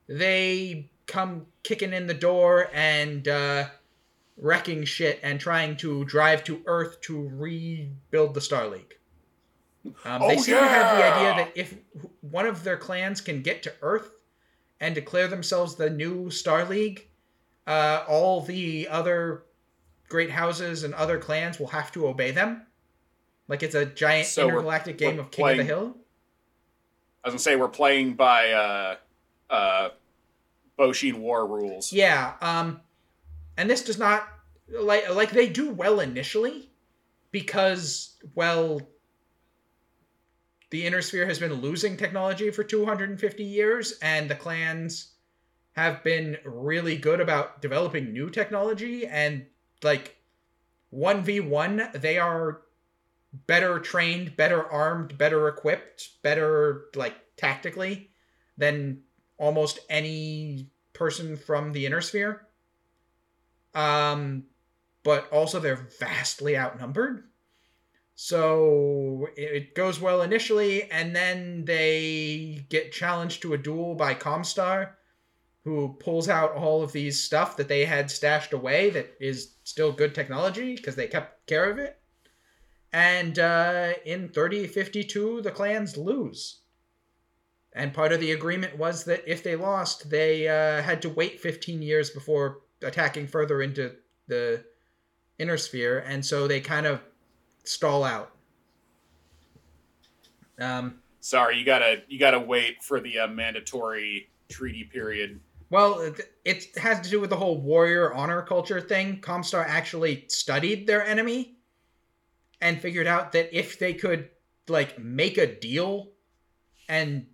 they come kicking in the door and uh wrecking shit and trying to drive to earth to rebuild the star league. Um, they Oh, seem to have the idea that if one of their clans can get to Earth and declare themselves the new Star League, uh, all the other great houses and other clans will have to obey them. Like it's a giant So we're- intergalactic game we're of King of the Hill. I was gonna say we're playing by uh, uh, Boshin War rules. Yeah, um, and this does not like like they do well initially because well the inner sphere has been losing technology for 250 years and the clans have been really good about developing new technology and like 1v1 they are better trained better armed better equipped better like tactically than almost any person from the inner sphere. Um but also they're vastly outnumbered. So it goes well initially, and then they get challenged to a duel by Comstar, who pulls out all of these stuff that they had stashed away that is still good technology because they kept care of it. And uh, in 3052, the clans lose. And part of the agreement was that if they lost, they uh, had to wait 15 years before attacking further into the inner sphere, and so they kind of stall out. Um, Sorry, you gotta you gotta wait for the uh, mandatory treaty period. Well, it- has to do with the whole warrior honor culture thing. Comstar actually studied their enemy and figured out that if they could like make a deal and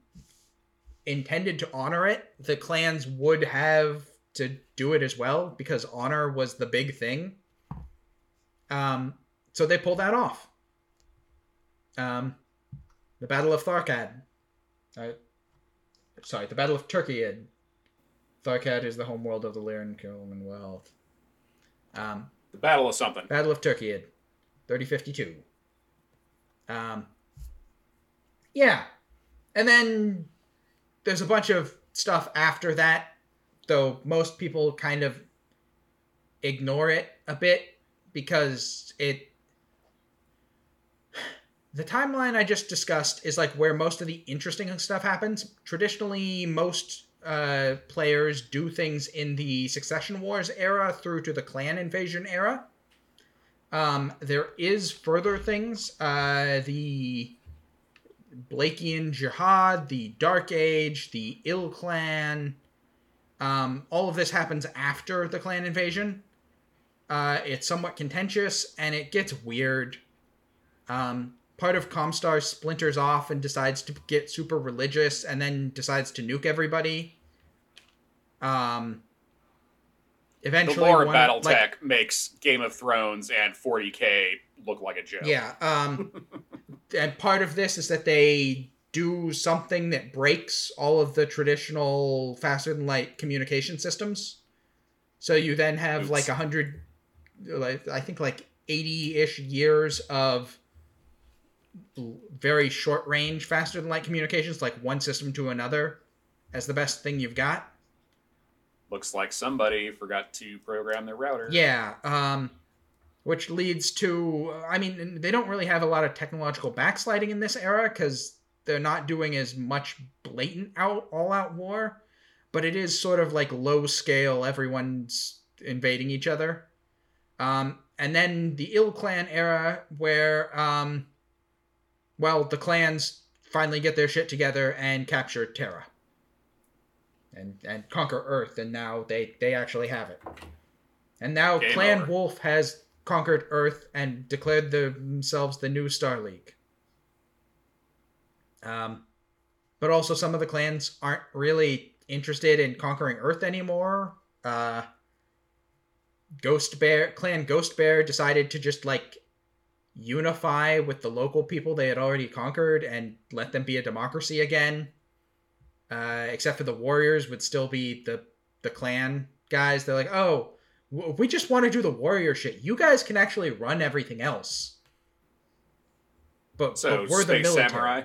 intended to honor it, the clans would have to do it as well because honor was the big thing. Um, so they pulled that off. Um, the Battle of Tharkad. Uh, sorry, the Battle of Tukayyid. Tharkad is the homeworld of the Lyran Commonwealth. Um, The Battle of something. Battle of Tukayyid, 3052. Um, yeah. And then there's a bunch of stuff after that, though most people kind of ignore it a bit because it. The timeline I just discussed is like where most of the interesting stuff happens. Traditionally, most uh, players do things in the Succession Wars era through to the Clan Invasion era. Um, there is further things. Uh, the Blakean Jihad, the Dark Age, the ilClan. Um, all of this happens after the clan invasion. Uh, it's somewhat contentious and it gets weird. Um, part of Comstar splinters off and decides to get super religious and then decides to nuke everybody. Um, The eventually, lore of one- like- BattleTech makes Game of Thrones and 40k look like a joke. Yeah. Um, and part of this is that they do something that breaks all of the traditional faster than light communication systems. So you then have Oops. like a hundred, like I think like eighty ish years of very short range faster than light communications, like one system to another, as the best thing you've got. looks like somebody forgot to program their router. Yeah, um, which leads to, I mean, they don't really have a lot of technological backsliding in this era because they're not doing as much blatant out all out war, but it is sort of like low scale. Everyone's invading each other. Um, and then the ilClan era, where, um, well, the clans finally get their shit together and capture Terra and and conquer Earth, and now they they actually have it. And now Game Clan over. Wolf has conquered Earth and declared themselves the new Star League. Um, but also some of the clans aren't really interested in conquering Earth anymore. Uh, Ghost Bear clan Ghost Bear decided to just like unify with the local people they had already conquered and let them be a democracy again. Uh, except for the warriors would still be the the clan guys. They're like, oh, w- we just want to do the warrior shit. You guys can actually run everything else. But, So but we're the Space military. Samurai.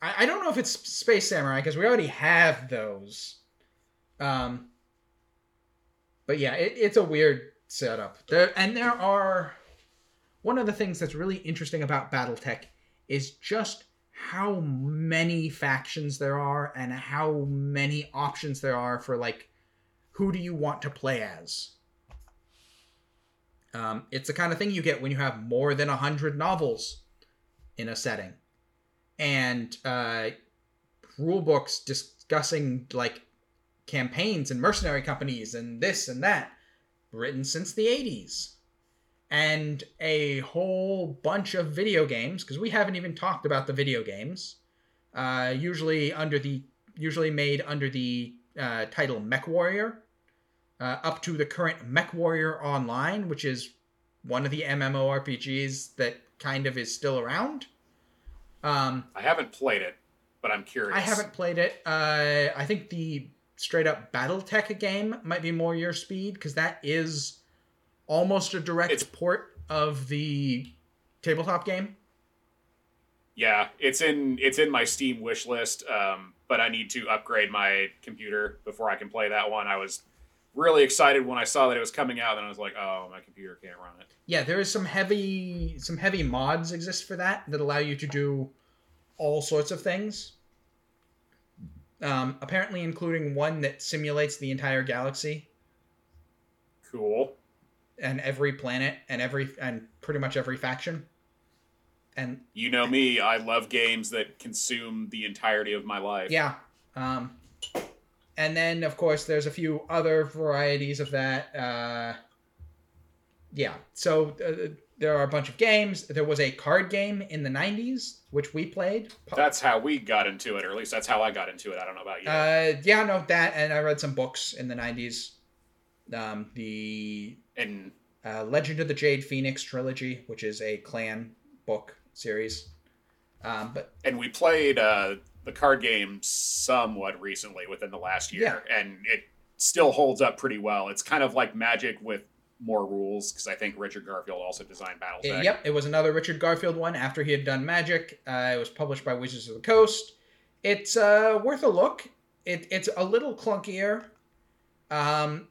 I, I don't know if it's Space Samurai because we already have those. Um, but yeah, it, it's a weird setup. There and there are one of the things that's really interesting about BattleTech is just how many factions there are and how many options there are for like who do you want to play as. Um, it's the kind of thing you get when you have more than a hundred novels in a setting and uh, rule books discussing like campaigns and mercenary companies and this and that written since the 80s and a whole bunch of video games because we haven't even talked about the video games uh, usually under the usually made under the uh, title MechWarrior uh, up to the current MechWarrior online which is one of the mmorpgs that kind of is still around um, I haven't played it, but I'm curious. I haven't played it. Uh, I think the straight up BattleTech game might be more your speed because that is almost a direct It's- port of the tabletop game. Yeah, it's in it's in my Steam wish list, um, but I need to upgrade my computer before I can play that one. I was really excited when I saw that it was coming out, and I was like, "Oh, my computer can't run it." Yeah, there is some heavy some heavy mods exist for that that allow you to do all sorts of things. Um, apparently, including one that simulates the entire galaxy Cool. And every planet and every and pretty much every faction. And You know me, I love games that consume the entirety of my life. Yeah. Um, and then, of course, there's a few other varieties of that. Uh, yeah. So uh, there are a bunch of games. There was a card game in the 90s, which we played. That's how we got into it, or at least that's how I got into it. I don't know about you. Uh, yeah, no, that. And I read some books in the 90s. Um, the and uh, Legend of the Jade Phoenix trilogy, which is a clan book series. Um, but and we played uh, the card game somewhat recently within the last year, and it still holds up pretty well. It's kind of like Magic with more rules because I think Richard Garfield also designed BattleTech. Yep, it was another Richard Garfield one after he had done Magic. Uh, it was published by Wizards of the Coast. It's uh, worth a look. It, it's a little clunkier. Um,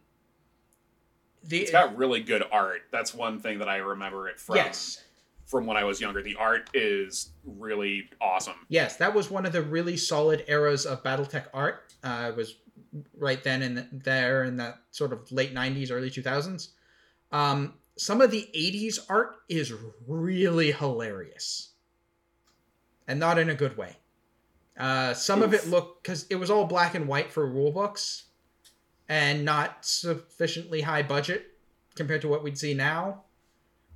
the It's got really good art. That's one thing that I remember it from. yes, From when I was younger, the art is really awesome. yes, that was one of the really solid eras of BattleTech art. Uh, it was right then and there in that sort of late '90s, early 2000s. Um, some of the '80s art is really hilarious, and not in a good way. Uh, some of it Oof. looked because it was all black and white for rule books, and not sufficiently high budget compared to what we'd see now.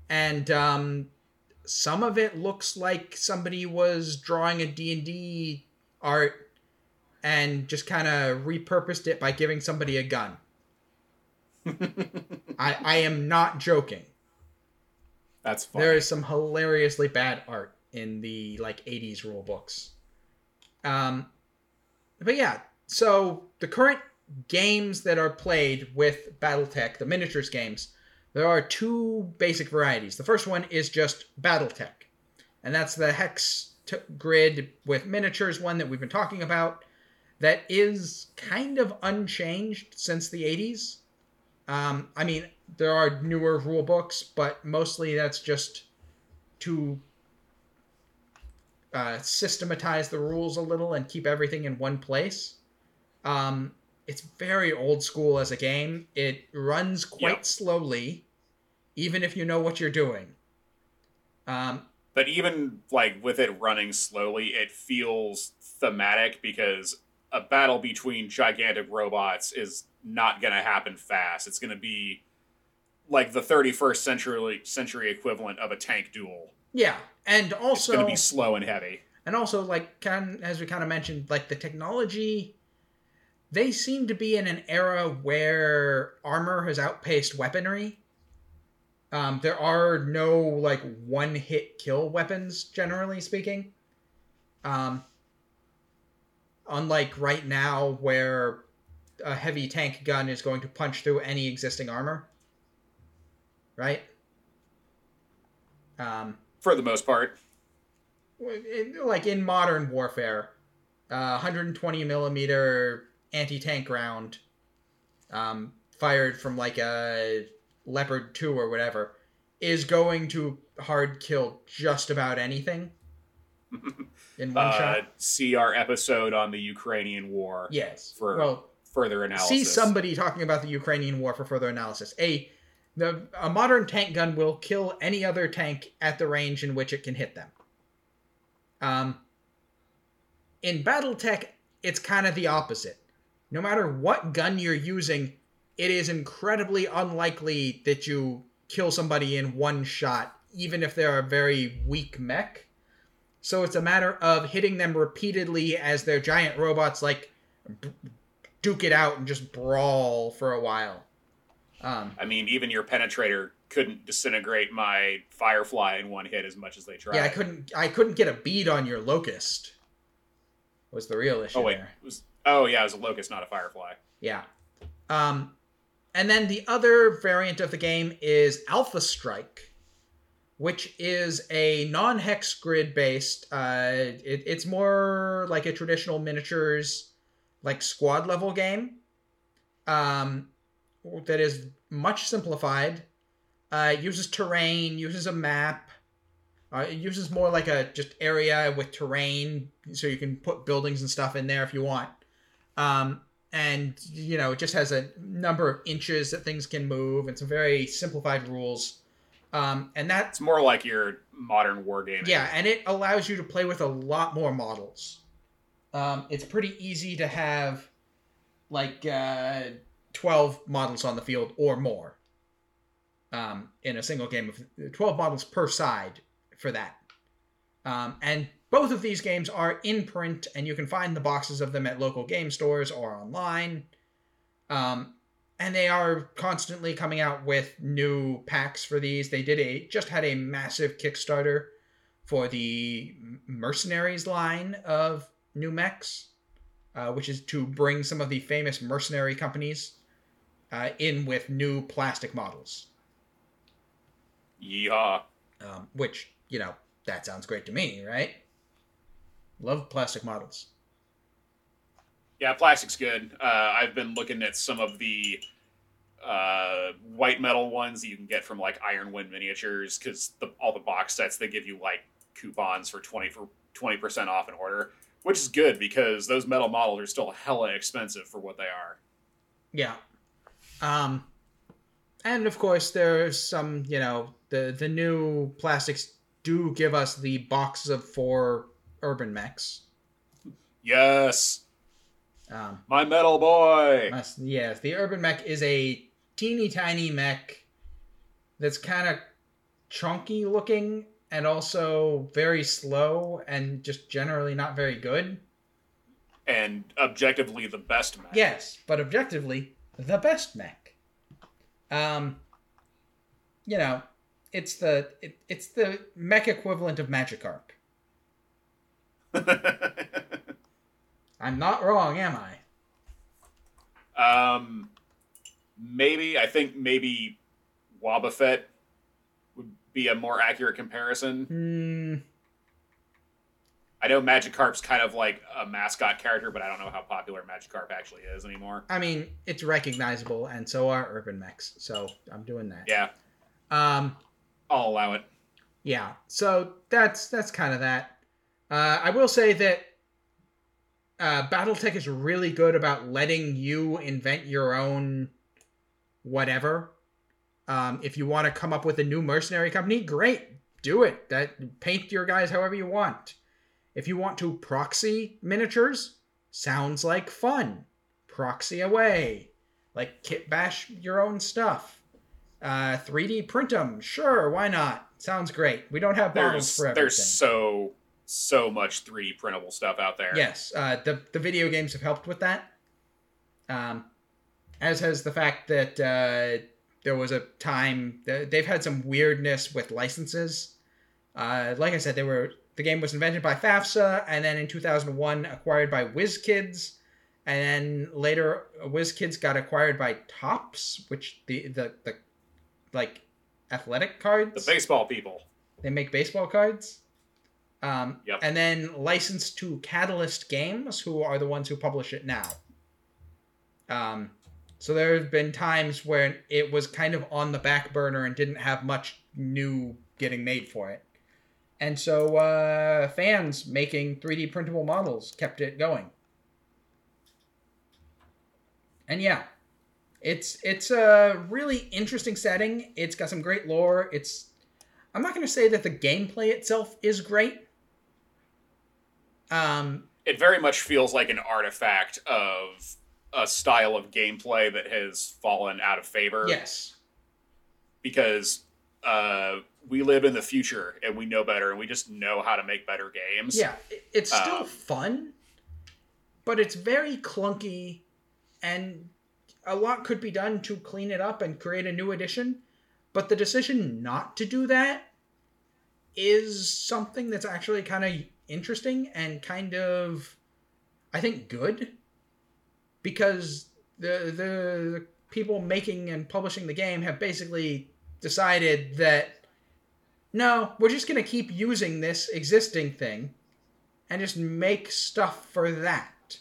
And um, some of it looks like somebody was drawing a D&D art and just kind of repurposed it by giving somebody a gun. I, I am not joking. That's fun. There is some hilariously bad art in the like 80s rule books. Um but yeah, so the current games that are played with BattleTech, the miniatures games, there are two basic varieties. The first one is just BattleTech. And that's the hex t- grid with miniatures one that we've been talking about. that is kind of unchanged since the 80s. Um, I mean, there are newer rule books, but mostly that's just to uh, systematize the rules a little and keep everything in one place. Um, it's very old school as a game. It runs quite Yep. slowly, even if you know what you're doing. Um, But even like with it running slowly, it feels thematic because a battle between gigantic robots is not going to happen fast. It's going to be like the 31st century century equivalent of a tank duel. yeah, and also It's going to be slow and heavy. and also like kind as we kind of mentioned like the technology they seem to be in an era where armor has outpaced weaponry. Um, there are no like one hit kill weapons generally speaking. Um, unlike right now where a heavy tank gun is going to punch through any existing armor. Right? Um, For the most part, in, like in modern warfare, uh, 120 millimeter anti tank round, um, fired from like a Leopard 2 or whatever, is going to hard kill just about anything in one uh, shot. see our episode on the Ukrainian war Yes. for well, further analysis. see somebody talking about the Ukrainian war for further analysis. A the a modern tank gun will kill any other tank at the range in which it can hit them. Um, in BattleTech, it's kind of the opposite. No matter what gun you're using, it is incredibly unlikely that you kill somebody in one shot, even if they're a very weak mech. So it's a matter of hitting them repeatedly as their giant robots like b- duke it out and just brawl for a while. Um, I mean, even your penetrator couldn't disintegrate my Firefly in one hit as much as they tried. yeah, I couldn't. I couldn't get a bead on your locust. Was the real issue Oh wait, there? it was oh yeah, it was a locust, not a Firefly. Yeah. Um, and then the other variant of the game is Alpha Strike, which is a non-hex grid based. Uh, it, it's more like a traditional miniatures, like squad level game. Um, that is much simplified. Uh, uses terrain, uses a map. Uh, it uses more like a just area with terrain, so you can put buildings and stuff in there if you want. Um, and you know, it just has a number of inches that things can move, and some very simplified rules. Um, and that's more like your modern wargaming. yeah, and it allows you to play with a lot more models. Um, it's pretty easy to have like uh, 12 models on the field or more um, in a single game of 12 models per side for that. Um, and both of these games are in print, and you can find the boxes of them at local game stores or online. Um, and they are constantly coming out with new packs for these. They did a just had a massive Kickstarter for the Mercenaries line of new mechs, uh, which is to bring some of the famous mercenary companies uh, in with new plastic models. Yeehaw. Um, which you know that sounds great to me, right? Love plastic models. Yeah, plastic's good. Uh, I've been looking at some of the uh, white metal ones that you can get from like Ironwind Miniatures because all the box sets they give you like coupons for twenty for twenty percent off an order, which is good because those metal models are still hella expensive for what they are. Yeah. Um, and of course, there's some, you know, the the new plastics do give us the boxes of four urban mechs. Yes, Um, my metal boy. That's, yes, the urban mech is a teeny tiny mech that's kind of chunky looking and also very slow and just generally not very good. and objectively the best mech. Yes, but objectively, the best mech. Um, you know, it's the it, it's the mech equivalent of Magikarp. I'm not wrong, am I? um, maybe I think maybe Wobbuffet would be a more accurate comparison. Hmm. I know Magikarp's kind of like a mascot character, but I don't know how popular Magikarp actually is anymore. I mean, it's recognizable, and so are urban mechs. So I'm doing that. Yeah, Um, I'll allow it. yeah. So that's that's kind of that. Uh, I will say that uh, BattleTech is really good about letting you invent your own whatever. Um, if you want to come up with a new mercenary company, great, do it. That paint your guys however you want. If you want to proxy miniatures, sounds like fun. Proxy away, like kit bash your own stuff. Uh, 3D print them, sure, why not? Sounds great. We don't have models for everything. there's so so much 3D printable stuff out there. Yes, uh, the the video games have helped with that. Um, as has the fact that uh, there was a time that they've had some weirdness with licenses. Uh, like I said, they were the game was invented by FASA, and then in 2001 acquired by WizKids, and then later WizKids got acquired by Topps, which the the the like athletic cards. The baseball people. They make baseball cards. Um, Yep. And then licensed to Catalyst Games, who are the ones who publish it now. Um, so there have been times when it was kind of on the back burner and didn't have much new getting made for it. And so uh, fans making 3D printable models kept it going. And yeah, it's it's a really interesting setting. It's got some great lore. It's I'm not going to say that the gameplay itself is great. Um, It very much feels like an artifact of a style of gameplay that has fallen out of favor. yes. Because uh, we live in the future and we know better and we just know how to make better games. Yeah, it's still Um, fun, but it's very clunky, and a lot could be done to clean it up and create a new edition. But the decision not to do that is something that's actually kind of interesting and kind of, I think, good. Because the the people making and publishing the game have basically decided that no, we're just going to keep using this existing thing and just make stuff for that.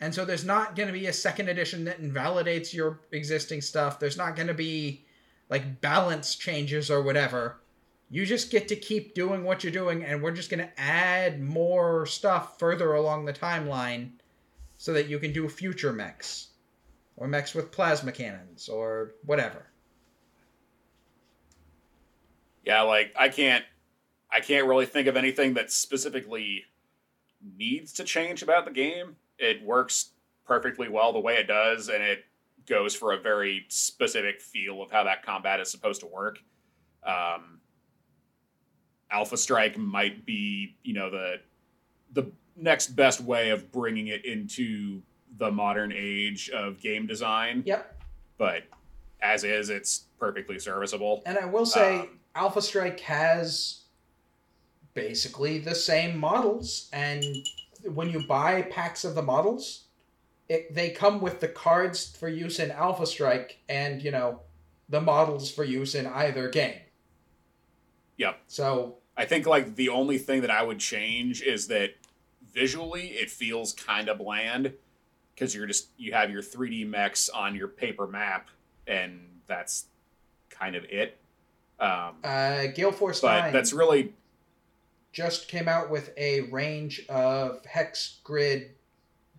And so there's not going to be a second edition that invalidates your existing stuff. There's not going to be like balance changes or whatever. You just get to keep doing what you're doing, and we're just going to add more stuff further along the timeline so that you can do future mechs or mechs with plasma cannons or whatever. Yeah, like I can't I can't really think of anything that specifically needs to change about the game. It works perfectly well the way it does and it goes for a very specific feel of how that combat is supposed to work. Um, Alpha Strike might be, you know, the the next best way of bringing it into the modern age of game design, Yep. but as is, it's perfectly serviceable. And I will say, Um, Alpha Strike has basically the same models, and when you buy packs of the models, it, they come with the cards for use in Alpha Strike, and you know, the models for use in either game. Yep. So I think like the only thing that I would change is that visually it feels kind of bland because you're just you have your 3D mechs on your paper map and that's kind of it. Um, uh, Gale Force but Nine that's really just came out with a range of hex grid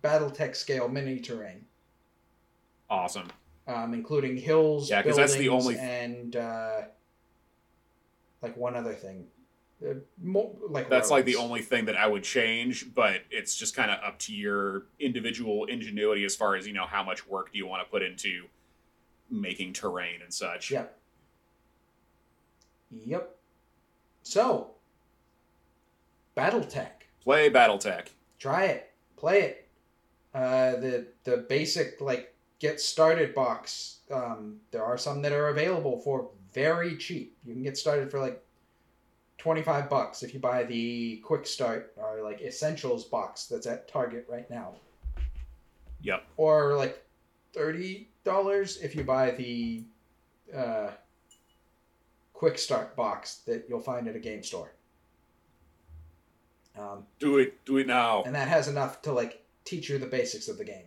BattleTech scale mini terrain. awesome. um, including hills, Yeah, 'cause that's the only- and uh, like one other thing, mo- like That's like the only thing that I would change, but it's just kind of up to your individual ingenuity as far as you know how much work do you want to put into making terrain and such. Yeah. Yep. So, BattleTech, Play BattleTech. try it, play it. Uh, the the basic like get started box. Um, there are some that are available for very cheap. You can get started for like twenty five bucks if you buy the quick start or like essentials box that's at Target right now. Yep. or like thirty dollars if you buy the uh, quick start box that you'll find at a game store. Um, Do it. Do it now. and that has enough to like teach you the basics of the game.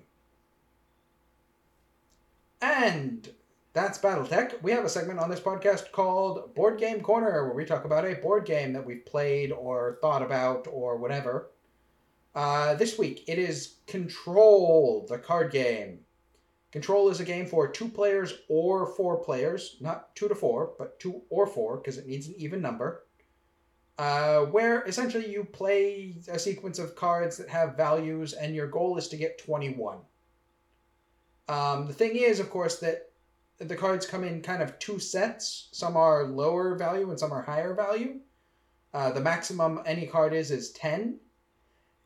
And that's BattleTech. We have a segment on this podcast called Board Game Corner, where we talk about a board game that we've played or thought about or whatever. Uh, this week it is Control, the card game. Control is a game for two players or four players, not two to four, but two or four because it needs an even number uh, where essentially you play a sequence of cards that have values, and your goal is to get 21. Um, the thing is, of course, that the cards come in kind of two sets. Some are lower value and some are higher value. Uh, the maximum any card is is 10.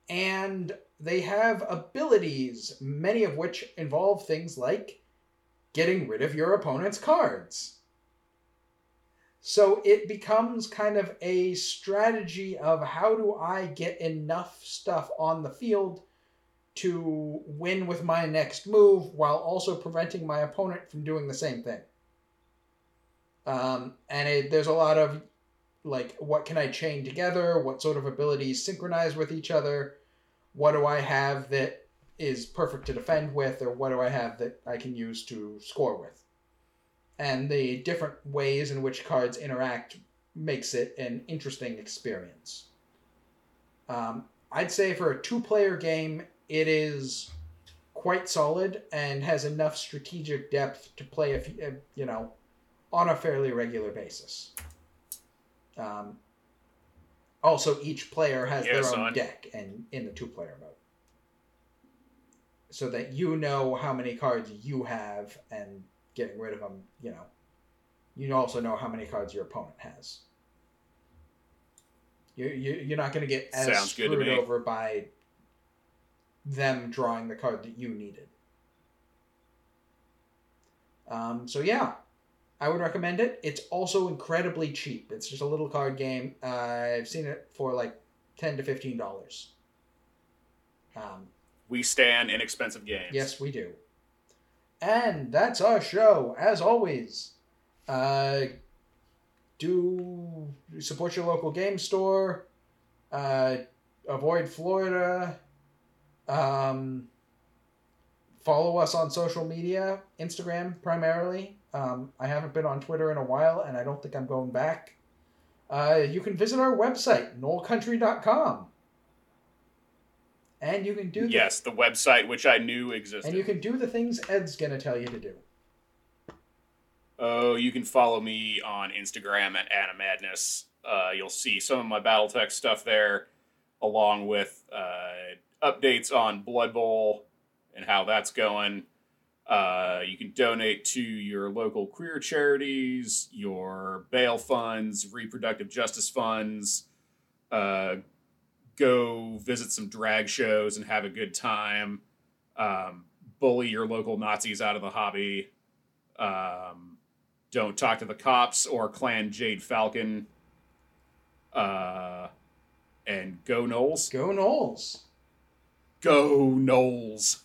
And they have abilities, many of which involve things like getting rid of your opponent's cards. So it becomes kind of a strategy of how do I get enough stuff on the field to win with my next move while also preventing my opponent from doing the same thing. Um, and it, there's a lot of like, what can I chain together? What sort of abilities synchronize with each other? What do I have that is perfect to defend with, or what do I have that I can use to score with? and the different ways in which cards interact makes it an interesting experience. Um, I'd say for a two player game, it is quite solid and has enough strategic depth to play, if you know, on a fairly regular basis. Um, also, each player has Yeah, their own deck, and in the two player mode, so that you know how many cards you have and getting rid of them, you know, you also know how many cards your opponent has. You, you, you're not going to get as Sounds good to screwed over by them drawing the card that you needed. Um, so yeah, I would recommend it. It's also incredibly cheap. It's just a little card game. Uh, I've seen it for like ten to fifteen dollars. Um, We stand inexpensive games. Yes, we do. And that's our show. As always, uh, do support your local game store. Uh, avoid Florida. Um, follow us on social media, Instagram primarily. Um, I haven't been on Twitter in a while, and I don't think I'm going back. Uh, you can visit our website, knollcountry.com. And you can do the Yes, the website which I knew existed. and you can do the things Ed's gonna tell you to do. Oh, you can follow me on Instagram at Anna Madness. Uh, you'll see some of my BattleTech stuff there, along with uh, updates on Blood Bowl and how that's going. Uh, you can donate to your local queer charities, your bail funds, reproductive justice funds. Uh, go visit some drag shows and have a good time. Um, bully your local Nazis out of the hobby. Um, don't talk to the cops or clan Jade Falcon. Uh, and go Knowles. Go Knowles. Go Knowles.